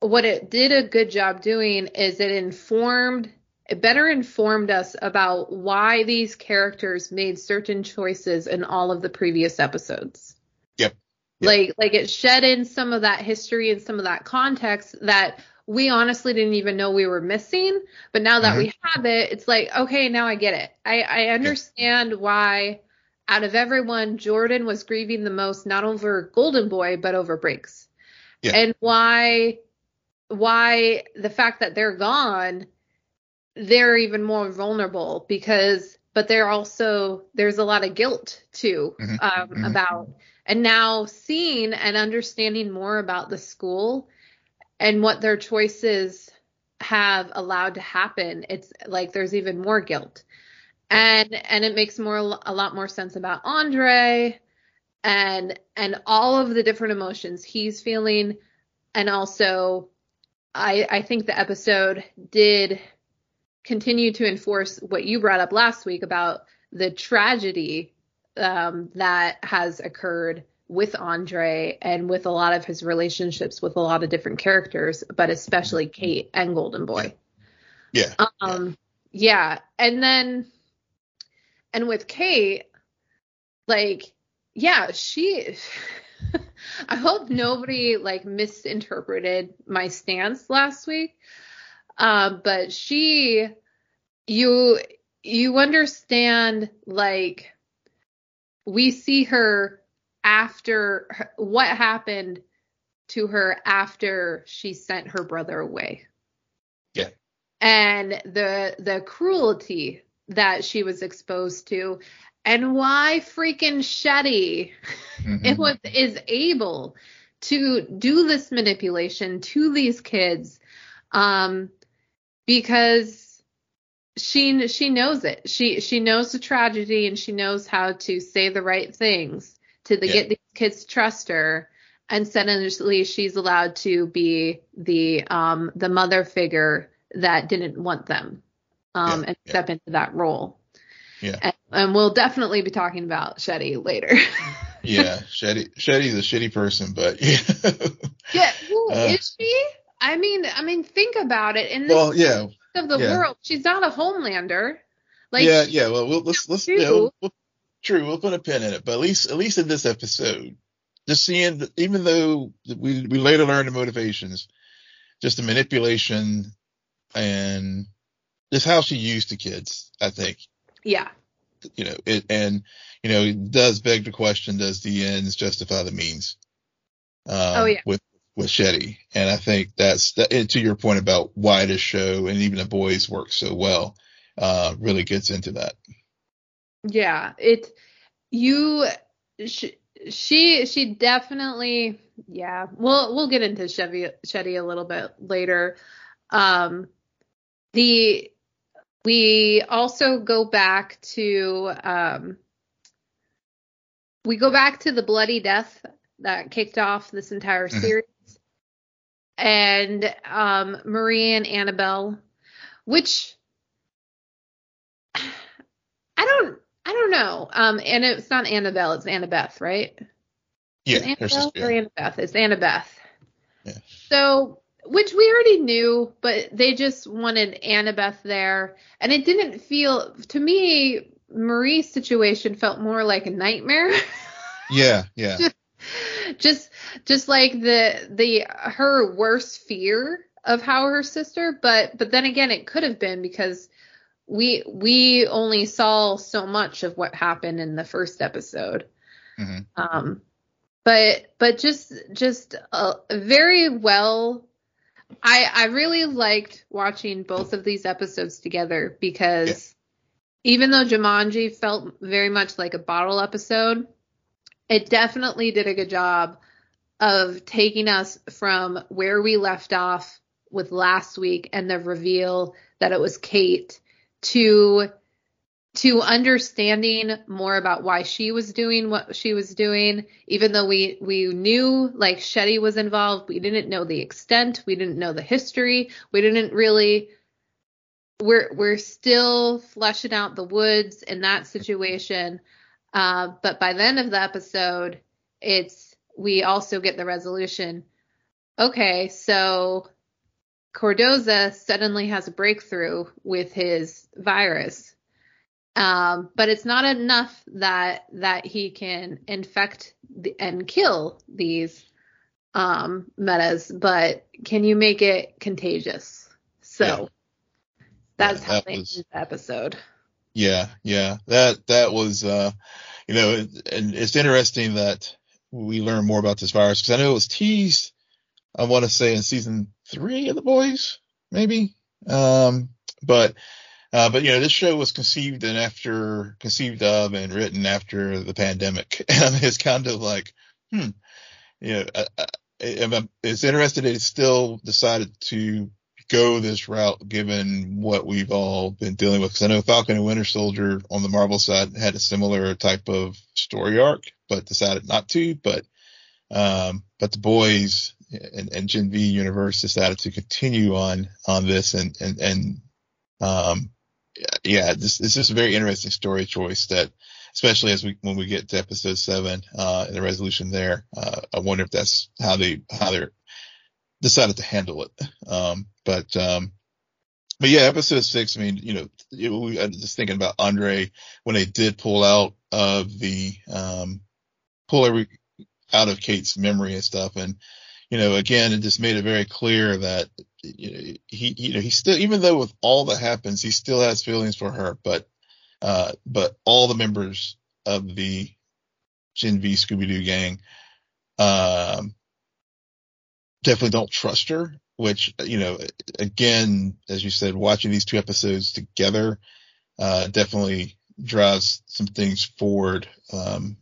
what it did a good job doing is it informed it better informed us about why these characters made certain choices in all of the previous episodes. Yep. yep. Like like it shed in some of that history and some of that context that we honestly didn't even know we were missing. But now that mm-hmm. we have it, it's like, okay, now I get it. I, I understand why out of everyone, Jordan was grieving the most, not over Golden Boy, but over Brink. Yeah. And why why the fact that they're gone they're even more vulnerable because but they're also there's a lot of guilt too mm-hmm. Um, mm-hmm. about and now seeing and understanding more about the school and what their choices have allowed to happen it's like there's even more guilt and and it makes more a lot more sense about andre and and all of the different emotions he's feeling and also i i think the episode did continue to enforce what you brought up last week about the tragedy um, that has occurred with Andre and with a lot of his relationships with a lot of different characters, but especially Kate and Golden Boy. Yeah. Um, yeah. And then, and with Kate, like, yeah, she, I hope nobody like misinterpreted my stance last week. Um, but she, you, you understand, like, we see her after her, what happened to her after she sent her brother away. Yeah. And the the cruelty that she was exposed to and why freaking Shetty mm-hmm. it was is able to do this manipulation to these kids um because she she knows it. She she knows the tragedy and she knows how to say the right things to the, yeah. get these kids to trust her. And suddenly she's allowed to be the um the mother figure that didn't want them um yeah. and yeah. step into that role. Yeah. And, and, we'll definitely be talking about Shetty later. yeah, Shetty Shetty's a shitty person, but yeah. yeah, well, uh, is she? I mean, I mean, think about it. In this well, yeah, of the yeah. world, she's not a Homelander. Like, yeah, yeah. Well, we'll let's let's yeah, we'll, we'll, true. We'll put a pin in it, but at least at least in this episode, just seeing that even though we we later learn the motivations, just the manipulation and just how she used the kids, I think. Yeah. You know, it and you know, it does beg the question: Does the ends justify the means? Um, oh yeah. With with Shetty. And I think that's that, to your point about why this show and even the boys work so well, uh, really gets into that. Yeah, it, you, she, she, she definitely, yeah, we'll, we'll get into Chevy, Shetty a little bit later. Um, the, we also go back to, um, we go back to the bloody death that kicked off this entire mm-hmm. series and um, Marie and Annabelle, which I don't I don't know. Um, and it's not Annabelle, it's Annabeth, right? Yeah, Annabelle or Annabeth? It's Annabeth. Yeah. So, which we already knew, but they just wanted Annabeth there, and it didn't feel to me. Marie's situation felt more like a nightmare. Yeah, yeah. just, just just like the the her worst fear of how her sister but but then again it could have been because we we only saw so much of what happened in the first episode mm-hmm. um but but just just uh, very well i i really liked watching both of these episodes together because yeah. even though jumanji felt very much like a bottle episode it definitely did a good job of taking us from where we left off with last week and the reveal that it was Kate to to understanding more about why she was doing what she was doing even though we we knew like Shetty was involved we didn't know the extent we didn't know the history we didn't really we're we're still fleshing out the woods in that situation. Uh, but by the end of the episode it's we also get the resolution okay so Cardosa suddenly has a breakthrough with his virus um, but it's not enough that that he can infect the, and kill these um, metas, but can you make it contagious? So yeah. that's yeah, how that they was, the episode. Yeah, yeah, that that was, uh, you know, and it's interesting that we learn more about this virus because I know it was teased. I want to say in season three of the boys, maybe. Um, but uh, but you know, this show was conceived and after conceived of and written after the pandemic, and it's kind of like, hmm, you know, I, I, it's interesting that it still decided to go this route given what we've all been dealing with. Because I know Falcon and Winter Soldier on the Marvel side had a similar type of story arc, but decided not to. But um, but the boys and, and Gen V universe decided to continue on on this and and and um, yeah, this, this is a very interesting story choice that, especially as we, when we get to episode seven, uh, and the resolution there, uh, I wonder if that's how they, how they're decided to handle it. Um, but, um, but yeah, episode six, I mean, you know, it, we, I was just thinking about Andre when they did pull out of the, um, pull every, out of Kate's memory and stuff. And, you know, again, it just made it very clear that you know, he, you know, he still, even though with all that happens, he still has feelings for her, but, uh, but all the members of the Gen V Scooby Doo gang, um, definitely don't trust her, which, you know, again, as you said, watching these two episodes together, uh, definitely drives some things forward, um,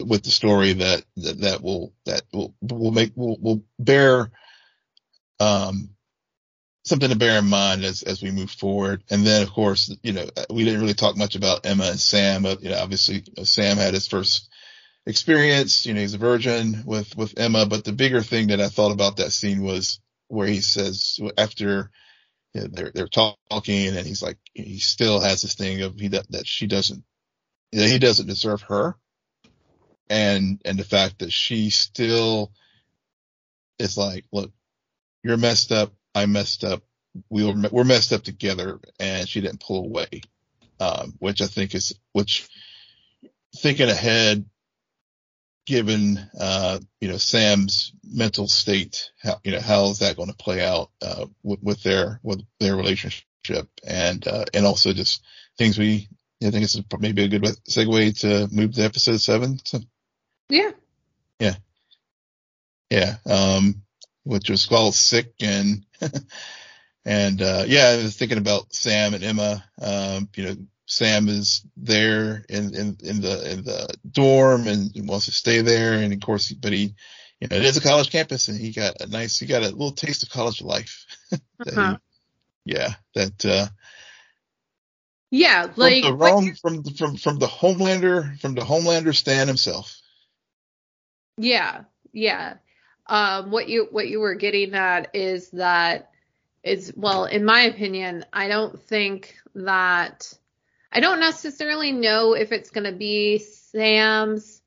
with the story that, that, that will, that will, will make, will, will bear, um, something to bear in mind as, as we move forward. And then of course, you know, we didn't really talk much about Emma and Sam, but, you know, obviously Sam had his first experience, you know, he's a virgin with, with Emma, but the bigger thing that I thought about that scene was where he says after you know, they're, they're talking and he's like, he still has this thing of he, that, that she doesn't, that he doesn't deserve her and and the fact that she still is like, look, you're messed up, I messed up, we were we're messed up together, and she didn't pull away, um, which I think is which thinking ahead, given uh, you know Sam's mental state, how you know how is that going to play out uh, with, with their with their relationship, and uh, and also just things we I think it's maybe a good segue to move to episode seven. So yeah. Yeah. Yeah. Um, which was called sick and, and, uh, yeah, I was thinking about Sam and Emma. Um, you know, Sam is there in, in, in the, in the dorm and wants to stay there. And of course, but he, you know, it is a college campus and he got a nice, he got a little taste of college life. uh-huh. he, yeah. That, uh, yeah, like from the wrong, from from from the Homelander from the Homelander Stan himself. Yeah, yeah. Um, what you what you were getting at is that is well, in my opinion, I don't think that I don't necessarily know if it's going to be Sam's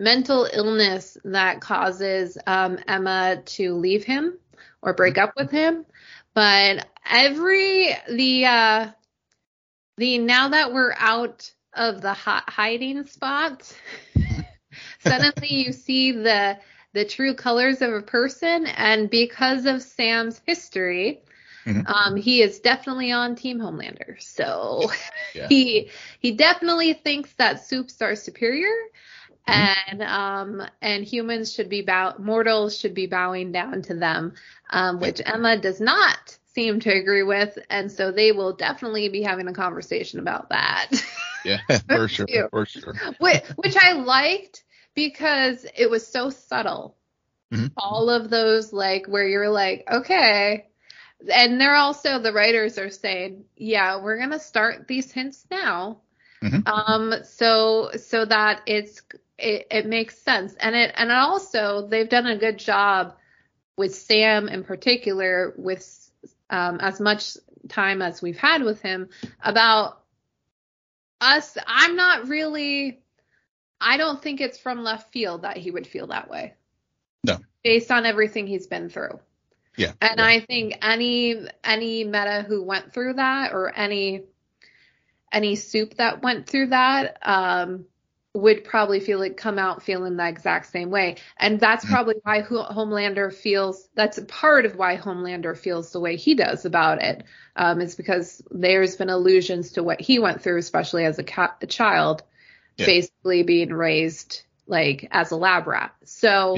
mental illness that causes um, Emma to leave him or break up with him, but every the uh, the now that we're out of the hot hiding spot suddenly you see the the true colors of a person. And because of Sam's history mm-hmm. um, he is definitely on team homelander. So yeah. he he definitely thinks that soups are superior. Mm-hmm. and um and humans should be bow mortals should be bowing down to them um which emma does not seem to agree with. And so they will definitely be having a conversation about that. Yeah for sure for sure. Which, which i liked because it was so subtle. Mm-hmm. All of those like where you're like, okay, and they're also the writers are saying, yeah, we're gonna start these hints now, Mhm. um, so so that it's it, it makes sense, and it and also they've done a good job with Sam in particular with um, as much time as we've had with him about us. I'm not really. I don't think it's from left field that he would feel that way. No. Based on everything he's been through. Yeah. And yeah. I think any any meta who went through that or any any soup that went through that um would probably feel like come out feeling the exact same way. And that's Mhm. probably why Homelander feels that's a part of why Homelander feels the way he does about it. Um is because there's been allusions to what he went through especially as a, ca- a child Yeah. basically being raised like as a lab rat. So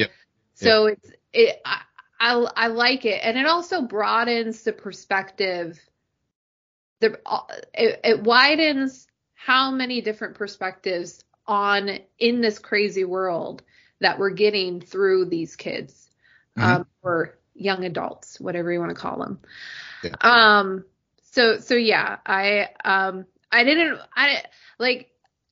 so it's it I, I I like it and it also broadens the perspective the it, it widens how many different perspectives on in this crazy world that we're getting through these kids um or young adults whatever you want to call them Yeah. um so so yeah i um i didn't i like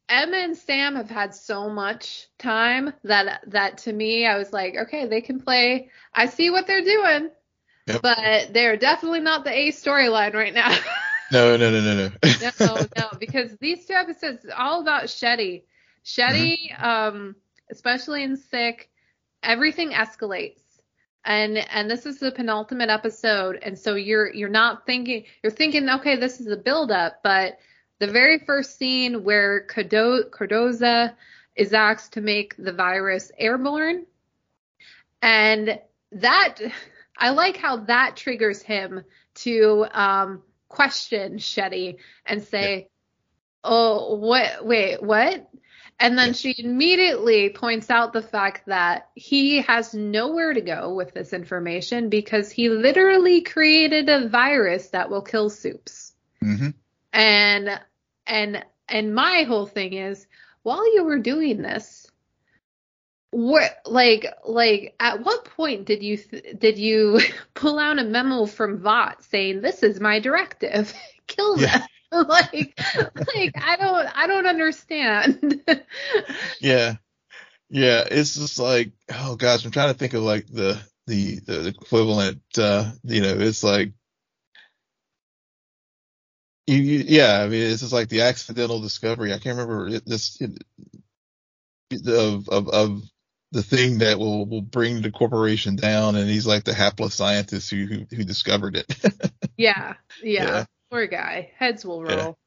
Emma and Sam have had so much time that that to me I was like, okay, they can play. I see what they're doing, Yep. but they're definitely not the A storyline right now. No, no, no, no, no. no, no, because these two episodes are all about Shetty. Shetty, um, especially in Sick, everything escalates. And and this is the penultimate episode, and so you're you're not thinking you're thinking, okay, this is a build up, but the very first scene where Cardo- Cardosa is asked to make the virus airborne, and that I like how that triggers him to um, question Shetty and say, "Oh, what? Wait, what?" And then Yeah. she immediately points out the fact that he has nowhere to go with this information because he literally created a virus that will kill soups. hmm And and and my whole thing is while you were doing this what like like at what point did you th- did you pull out a memo from Vought saying this is my directive kill them Yeah. like like I don't I don't understand Yeah. Yeah. It's just like, oh gosh, I'm trying to think of like the, the, the equivalent, uh, you know, it's like, you, you, yeah, I mean, it's just like the accidental discovery. I can't remember it- this, it, of, of, of the thing that will, will bring the corporation down. And he's like the hapless scientist who, who, who discovered it. yeah, yeah Yeah. poor guy heads will Yeah. roll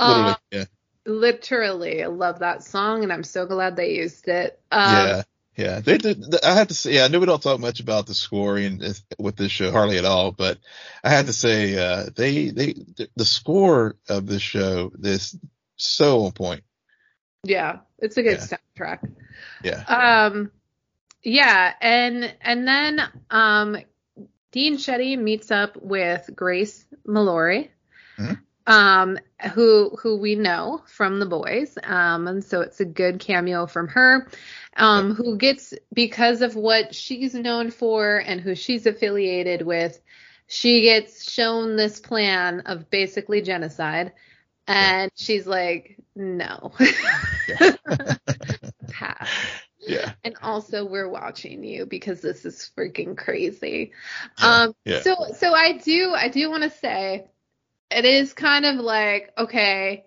Literally. uh, yeah. literally I love that song and I'm so glad they used it um, yeah. Yeah, they did. I have to say, yeah, I know we don't talk much about the scoring with this show, hardly at all. But I have to say, uh, they, they, the score of this show is so on point. yeah it's a good Yeah. soundtrack Yeah, Um, yeah, and and then um, Dean Shetty meets up with Grace Mallory. Um, who who we know from the boys, um, and so it's a good cameo from her, um, who gets because of what she's known for and who she's affiliated with, she gets shown this plan of basically genocide, and she's like, no. Pass. yeah, And also we're watching you because this is freaking crazy. Yeah, um yeah. so so I do I do want to say it is kind of like okay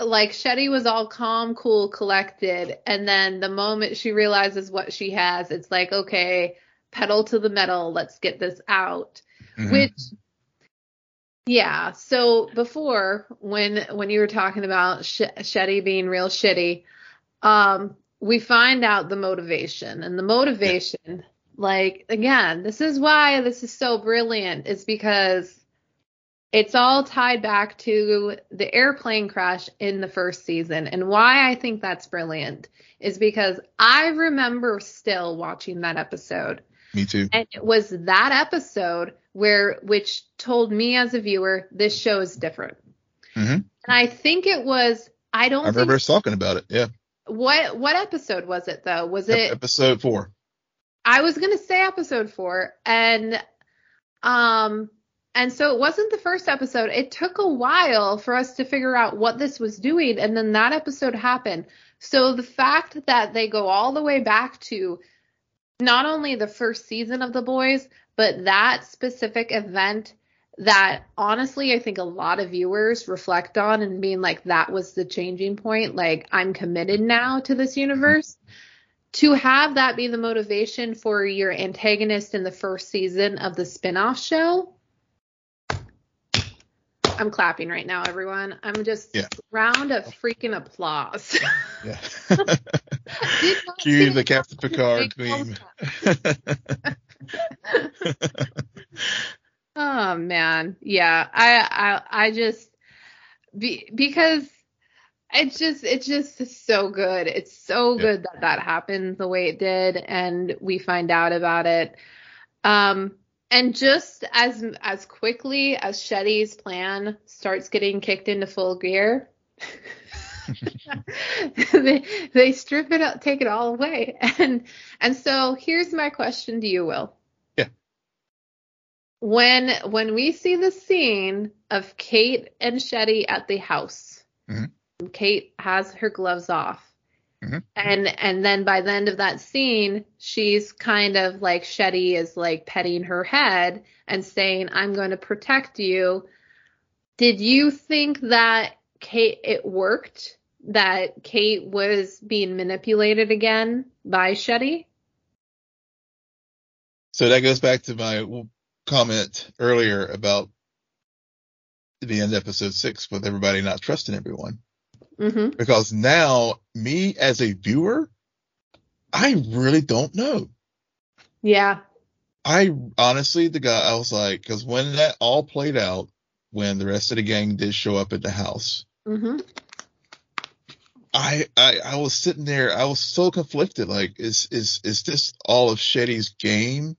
like Shetty was all calm, cool, collected, and then the moment she realizes what she has, it's like okay, pedal to the metal, let's get this out. Mhm. Which yeah, so before when when you were talking about Sh- Shetty being real shitty, um, we find out the motivation and the motivation, like again, this is why this is so brilliant, is because it's all tied back to the airplane crash in the first season. And why I think that's brilliant is because I remember still watching that episode me too. and it was that episode where which told me as a viewer this show is different Mhm. and i think it was i don't I remember think us talking about it. Yeah, what what episode was it though was it episode four. i was gonna say episode four and um and so it wasn't the first episode. It took a while for us to figure out what this was doing, and then that episode happened. So the fact that they go all the way back to not only the first season of The Boys, but that specific event that honestly I think a lot of viewers reflect on and being like that was the changing point like I'm committed now to this universe to have that be the motivation for your antagonist in the first season of the spin-off show I'm clapping right now everyone I'm just Yeah. round of freaking applause Yeah. Cue the Captain Picard meme. Oh man, yeah. I I I just be, because it's just it's just so good. It's so Yeah. good that that happened the way it did, and we find out about it. Um, and just as as quickly as Shetty's plan starts getting kicked into full gear. they they strip it out, take it all away, and and so here's my question to you, Will Yeah. when when we see the scene of Kate and Shetty at the house, Mhm. Kate has her gloves off. Mhm. And and then by the end of that scene, she's kind of like Shetty is like petting her head and saying, "I'm going to protect you." Did you think that Kate it worked? That Kate was being manipulated again by Shetty? So that goes back to my comment earlier about the end of episode six with everybody not trusting everyone. Mm-hmm. Because now, me as a viewer, I really don't know. Yeah. I honestly, the guy, I was like, because when that all played out, when the rest of the gang did show up at the house, Mm-hmm. I, I, I was sitting there, I was so conflicted. Like, is, is, is this all of Shetty's game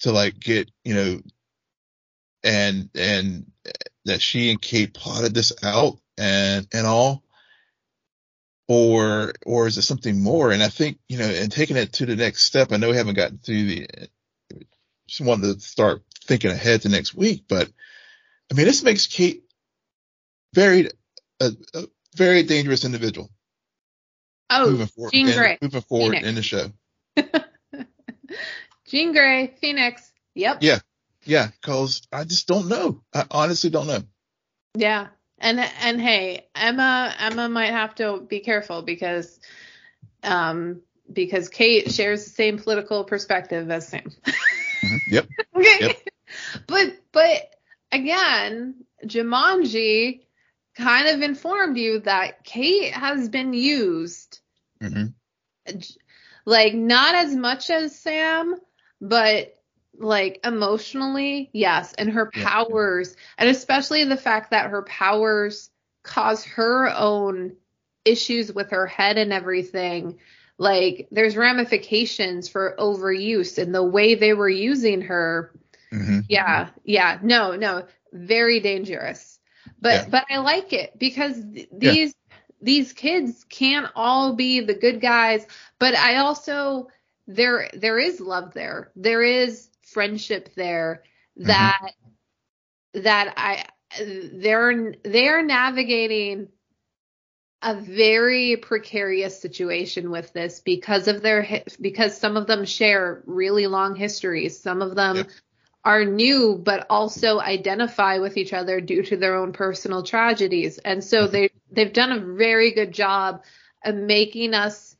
to like get, you know, and, and that she and Kate plotted this out and, and all? Or, or is it something more? And I think, you know, and taking it to the next step, I know we haven't gotten through the, just wanted to start thinking ahead to next week, but I mean, this makes Kate very, a, a very dangerous individual Oh, moving forward, Jean in, Grey. moving forward Phoenix. in the show. Jean Grey, Phoenix. Yep. Yeah. Yeah, cause I just don't know. I honestly don't know. Yeah. And and hey, Emma Emma might have to be careful because um because Kate shares the same political perspective as Sam. Mhm. Yep. okay. Yep. But but again, Jumanji kind of informed you that Kate has been used hmm like not as much as Sam, but like emotionally, yes, and her Yeah. powers, and especially the fact that her powers cause her own issues with her head and everything. Like there's ramifications for overuse and the way they were using her. hmm Yeah, yeah, no, no, very dangerous. But Yeah. but I like it because th- these these kids can't all be the good guys, but I also there there is love there. There is friendship there mm-hmm. that that I they're they are navigating a very precarious situation with this because of their because some of them share really long histories. Some of them Yep. are new but also identify with each other due to their own personal tragedies. And so mm-hmm. they they've done a very good job of making us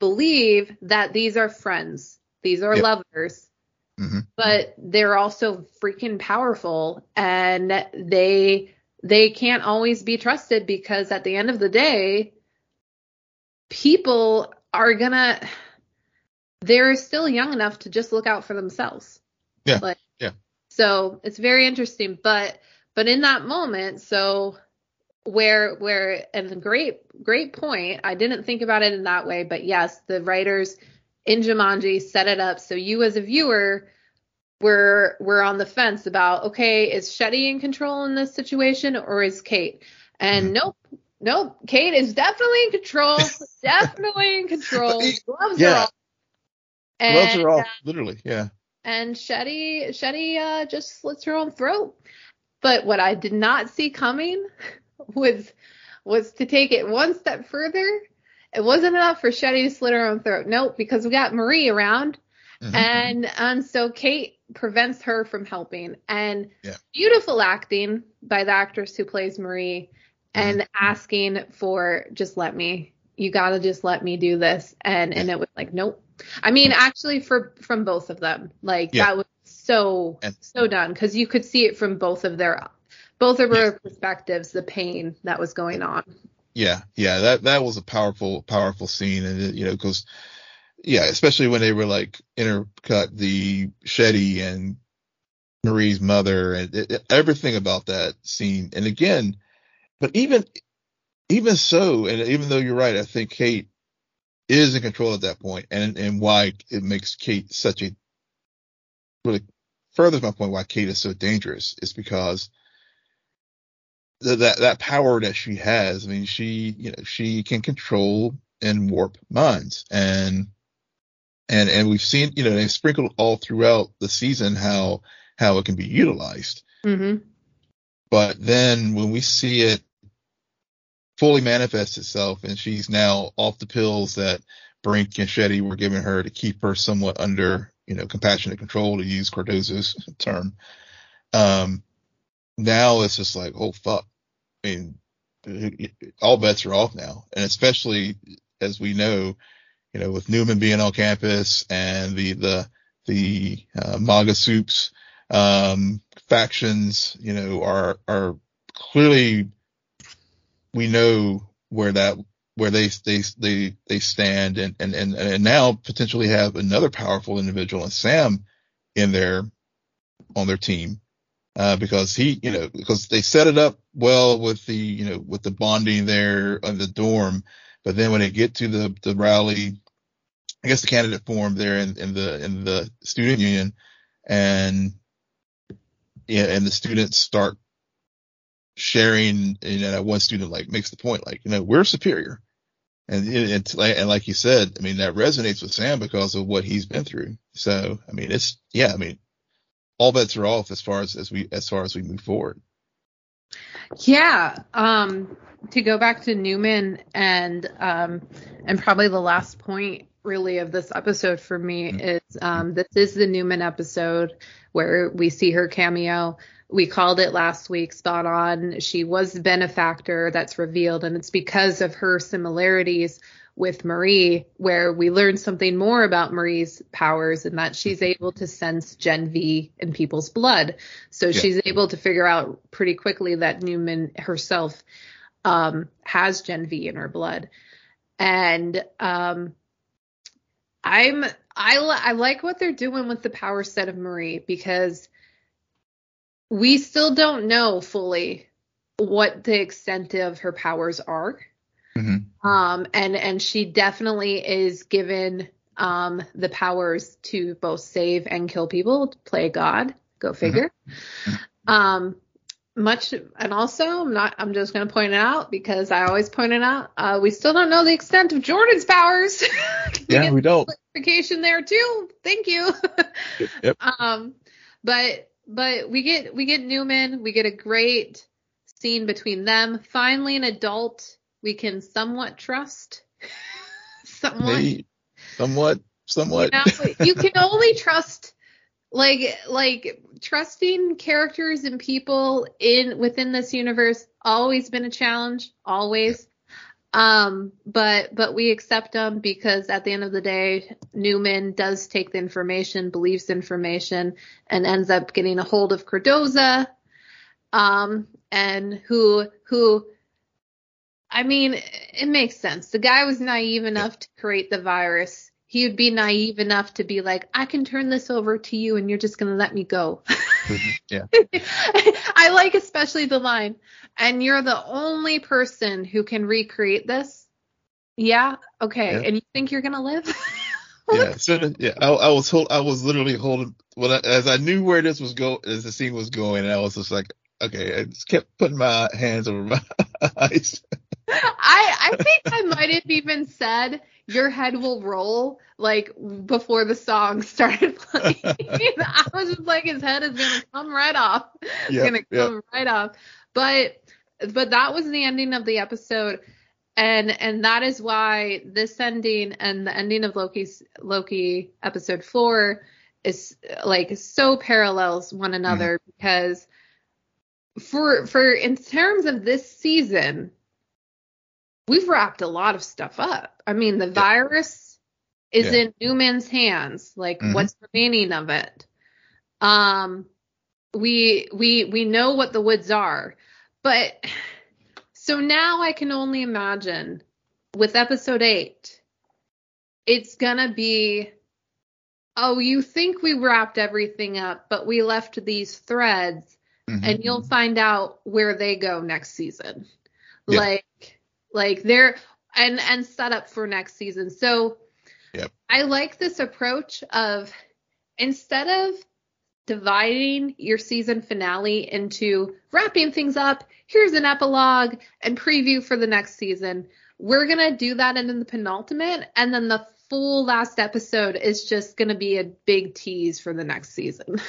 believe that these are friends. These are Yep. lovers. But they're also freaking powerful and they they can't always be trusted because at the end of the day people are gonna they're still young enough to just look out for themselves. Yeah, Like, yeah. So it's very interesting, but but in that moment, so where where and the great great point, I didn't think about it in that way, but yes, the writers in Jumanji set it up so you as a viewer were were on the fence about okay, is Shetty in control in this situation or is Kate? And Mhm. nope, nope, Kate is definitely in control, definitely in control. Gloves Yeah. are off. Gloves are off, uh, literally. Yeah. and Shetty Shetty uh, just slits her own throat. But what I did not see coming was was to take it one step further. It wasn't enough for Shetty to slit her own throat. Nope, because we got Marie around, mm-hmm. and and so Kate prevents her from helping. And yeah. beautiful acting by the actress who plays Marie, and mm-hmm. asking for just let me. You gotta just let me do this, and and it was like nope. I mean, actually, for from both of them, like yeah. that was so and, so done because you could see it from both of their both of their perspectives, the pain that was going on. Yeah, yeah, that that was a powerful powerful scene, and it, you know, because yeah, especially when they were like intercut the Shetty and Marie's mother and it, it, everything about that scene. And again, but even even so, and even though you're right, I think Kate is in control at that point, and and why it makes Kate such a really furthers my point why Kate is so dangerous is because the, that that power that she has. I mean, she you know she can control and warp minds, and and and we've seen you know they've sprinkled all throughout the season how how it can be utilized. Mm-hmm. But then when we see it fully manifest itself, and she's now off the pills that Brink and Shetty were giving her to keep her somewhat under you know compassionate control, to use Cardosa's term. Um, now it's just like, oh fuck. I mean, all bets are off now, and especially as we know, you know, with Neuman being on campus and the the the uh, MAGA soups um, factions, you know, are are clearly we know where that where they they they they stand and and and, and now potentially have another powerful individual and Sam in there on their team uh, because he you know because they set it up well with the you know with the bonding there in the dorm. But then when they get to the the rally I guess the candidate form there in, in the in the student union, and yeah, and the students start sharing. You know, one student like makes the point like, you know, we're superior, and and, and like you said, I mean that resonates with Sam because of what he's been through. So I mean, it's yeah, I mean, all bets are off as far as as we as far as we move forward. Yeah. Um, to go back to Neuman and um, and probably the last point really of this episode for me mm-hmm. is um, this is the Neuman episode where we see her cameo. We called it last week, spot on. She was the benefactor that's revealed, and it's because of her similarities with Marie, where we learn something more about Marie's powers and that she's mm-hmm. able to sense Gen V in people's blood. So yeah. she's able to figure out pretty quickly that Neuman herself um, has Gen V in her blood. And um, I'm I I like what they're doing with the power set of Marie because we still don't know fully what the extent of her powers are. Mm-hmm. Um, and and she definitely is given um the powers to both save and kill people, play God. Go figure. Mm-hmm. Um, much and also I'm not I'm just gonna point it out because I always point it out. Uh, we still don't know the extent of Jordan's powers. yeah, we don't. Clarification there too. Thank you. yep. Um, but but we get we get Neuman. We get a great scene between them. Finally, an adult we can somewhat trust. somewhat. Hey, somewhat. Somewhat. You, know, you can only trust like like trusting characters and people in within this universe always been a challenge always. Um but but we accept them because at the end of the day neuman does take the information believes information and ends up getting a hold of cardosa. Um and who who i mean it makes sense. The guy was naive enough to create the virus he would be naive enough to be like, I can turn this over to you and you're just going to let me go. Mm-hmm. yeah. I like especially the line, and you're the only person who can recreate this. Yeah. Okay. Yeah. And you think you're going to live? yeah. So, yeah. I, I, was hold, I was literally holding, well, as I knew where this was go, as the scene was going, and I was just like, okay, I just kept putting my hands over my eyes. I I think I might have even said your head will roll like before the song started playing. I was just like his head is gonna come right off. It's Yep, gonna come right off. But but that was the ending of the episode. And and that is why this ending and the ending of Loki's Loki episode four is like so parallels one mm-hmm. another because for for in terms of this season, we've wrapped a lot of stuff up. I mean, the virus is Yeah. in Neuman's hands. Like, Mhm. what's remaining of it? Um, we we we know what the woods are, but so now I can only imagine with episode eight, it's gonna be. Oh, you think we wrapped everything up, but we left these threads Mhm. and you'll find out where they go next season. Yeah. Like like they're and and set up for next season. So Yep. I like this approach of instead of dividing your season finale into wrapping things up, here's an epilogue and preview for the next season. We're going to do that in the penultimate and then the full last episode is just going to be a big tease for the next season.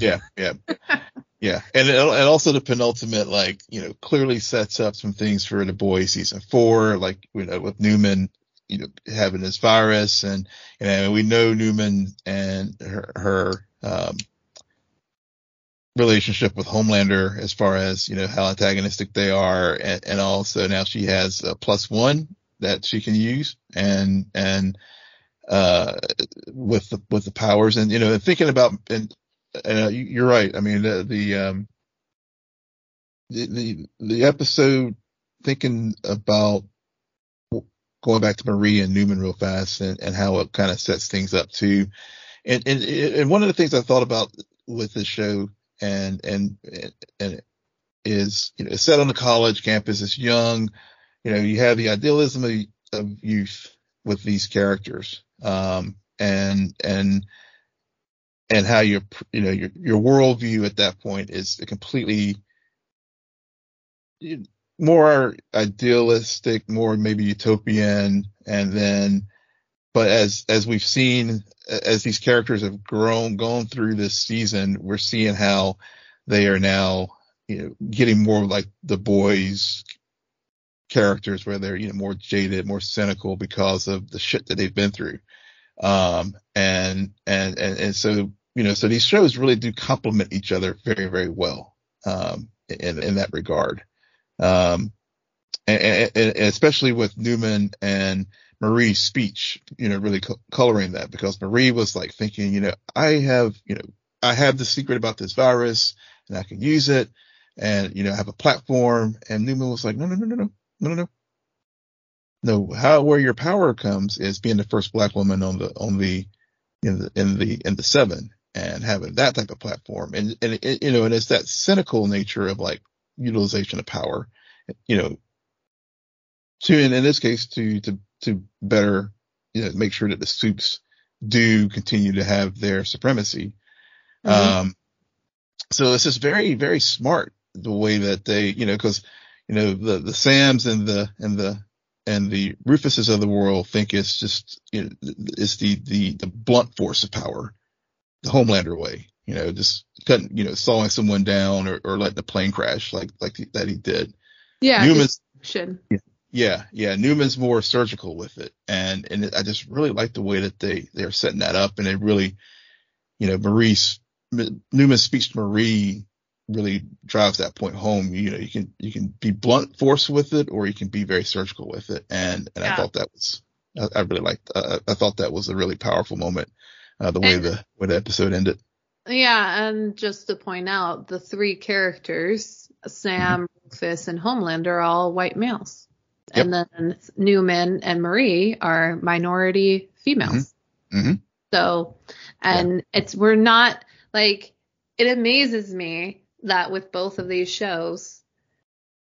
Yeah, yeah, yeah, and it, and also the penultimate, like you know, clearly sets up some things for the boys season four, like you know, with Neuman, you know, having his virus, and and we know Neuman and her her um, relationship with Homelander as far as you know how antagonistic they are, and, and also now she has a plus one that she can use, and and uh with the with the powers. And you know thinking about and uh, you- you're right. I mean, the, the, um, the, the, the episode thinking about going back to Marie and Neuman real fast and, and how it kind of sets things up too. And, and, and one of the things I thought about with this show and, and, and is, you know, it's set on the college campus. It's young. You know, you have the idealism of, of youth with these characters. Um, and, and, and how your you know your your worldview at that point is completely more idealistic, more maybe utopian, and then but as as we've seen as these characters have grown gone through this season, we're seeing how they are now you know getting more like the boys characters where they're you know more jaded, more cynical because of the shit that they've been through. Um and and and, and so you know so these shows really do complement each other very very well um in in that regard. Um and, and, especially with Neuman and Marie's speech you know really co- coloring that because Marie was like thinking you know I have you know I have the secret about this virus and I can use it and you know I have a platform. And Neuman was like no no no no no no no no. No, how where your power comes is being the first black woman on the on the in the in the in the seven and having that type of platform and and it, you know and it's that cynical nature of like utilization of power, you know, to and in this case to to to better you know make sure that the soups do continue to have their supremacy. Mhm. Um, so it's just very very smart the way that they you know because you know the the Sams and the and the and the Rufuses of the world think it's just you know, it's the the the blunt force of power, the Homelander way. You know, just cutting, you know, sawing someone down or, or letting the plane crash like like that he did. yeah, Neuman's destruction. yeah, yeah. Neuman's more surgical with it, and and I just really like the way that they they're setting that up, and they really, you know, Maurice Neuman's speech to Marie really drives that point home. You know, you can you can be blunt force with it, or you can be very surgical with it, and and I thought that was I, I really liked. Uh, I thought that was a really powerful moment, uh, the way And- the way the episode ended. Yeah, and just to point out, the three characters, Sam, Rufus, and Homeland, are all white males. And then Neuman and Marie are minority females. Mhm. So, and it's, we're not, like, it amazes me that with both of these shows,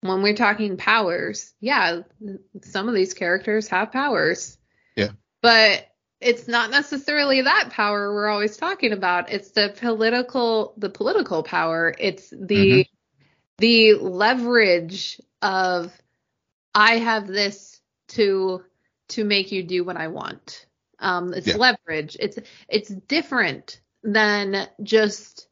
when we're talking powers, yeah, some of these characters have powers. Yeah. But it's not necessarily that power we're always talking about. It's the political the political power. It's the the leverage of I have this to to make you do what I want. Um, it's Yeah. leverage. It's it's different than just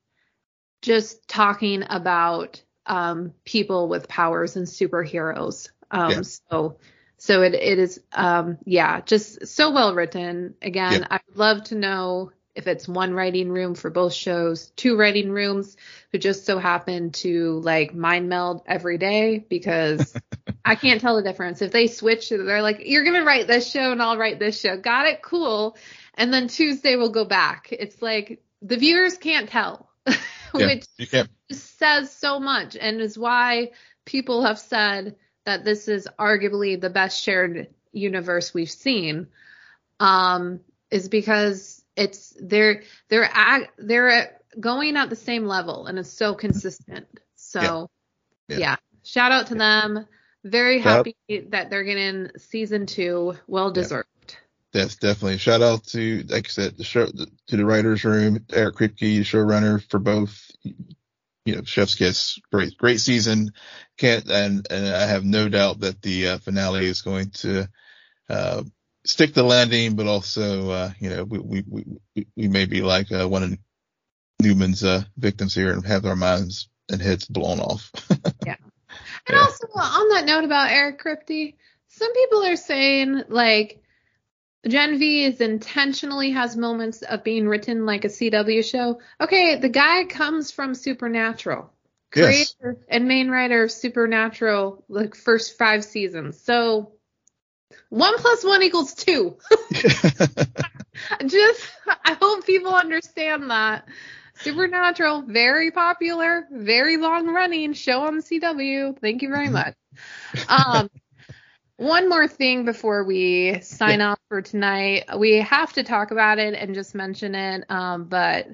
just talking about um, people with powers and superheroes. Um, Yeah. So so it it is um, yeah just so well written. Again. I'd love to know if it's one writing room for both shows, two writing rooms who just so happen to like mind meld every day because I can't tell the difference. If they switch, they're like, you're going to write this show and I'll write this show. Got it? Cool. And then Tuesday we'll go back. It's like the viewers can't tell, Yeah. which can't. says so much and is why people have said that this is arguably the best shared universe we've seen. Um, is because it's they're they're at, they're going at the same level and it's so consistent. So Yeah. yeah, Yeah. shout out to them. Very happy that they're getting season two. Well deserved. That's definitely shout out to, like I said, the show to the writers room, Eric Kripke, showrunner for both. You know, Chef's Kiss, great, great season. Can't and and I have no doubt that the uh, finale is going to uh, stick the landing, but also, uh, you know, we we we we may be like uh, one of Neuman's uh, victims here and have our minds and heads blown off. Yeah. And Yeah. also on that note about Eric Kripke, some people are saying like Gen V is intentionally has moments of being written like a CW show. Okay, the guy comes from Supernatural. Yes. Creator and main writer of Supernatural, like first five seasons. So one plus one equals two. Just I hope people understand that. Supernatural, very popular, very long running show on the CW. Thank you very much. Um, one more thing before we sign off for tonight. We have to talk about it and just mention it. Um, but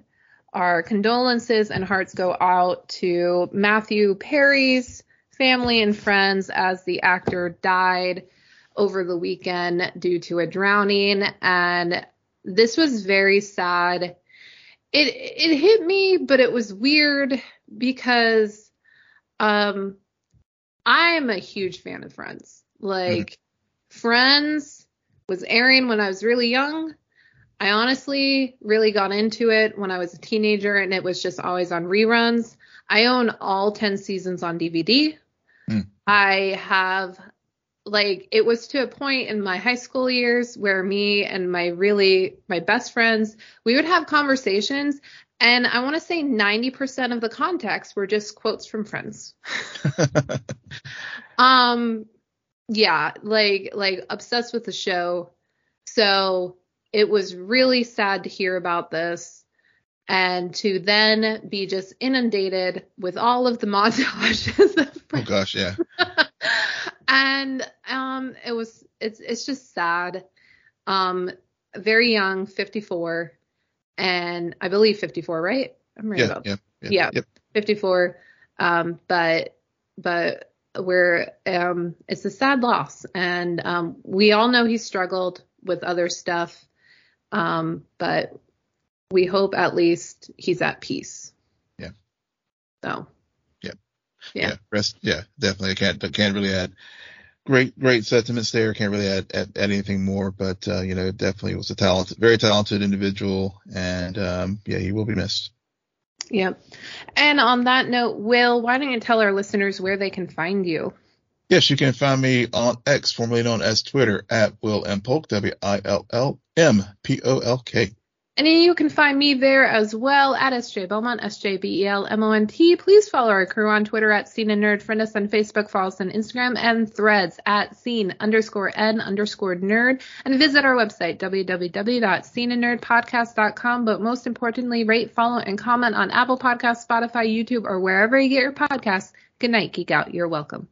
our condolences and hearts go out to Matthew Perry's family and friends as the actor died over the weekend due to a drowning. And this was very sad. It it hit me, but it was weird because um I am a huge fan of Friends. Like Friends was airing when I was really young. I honestly really got into it when I was a teenager and it was just always on reruns. I own all 10 seasons on DVD. Hmm. I have like it was to a point in my high school years where me and my really my best friends we would have conversations and i want to say 90% of the context were just quotes from friends um yeah like like obsessed with the show so it was really sad to hear about this and to then be just inundated with all of the montages of oh gosh, yeah. and um it was it's it's just sad um very young 54 and i believe 54 right i'm right Yeah, about yeah, yeah, Yeah. Yep. 54 um but but we're um it's a sad loss and um we all know he struggled with other stuff um but we hope at least he's at peace Yeah. so Yeah. Yeah. Rest. Yeah. Definitely. I can't. Can't really add. Great. Great sentiments there. Can't really add, add, add anything more. But uh, you know, definitely was a talented, very talented individual, and um, yeah, he will be missed. Yep. And on that note, Will, why don't you tell our listeners where they can find you? Yes, you can find me on X, formerly known as Twitter, at Will M Polk, W I L L M P O L K. And you can find me there as well at SJ Belmont, S-J-B-E-L-M-O-N-T. Please follow our crew on Twitter at Scene N Nerd. Friend us on Facebook, follow us on Instagram and threads at Scene underscore N underscore Nerd. And visit our website, www.scenennerdpodcast.com. But most importantly, rate, follow, and comment on Apple Podcasts, Spotify, YouTube, or wherever you get your podcasts. Good night, Geek Out. You're welcome.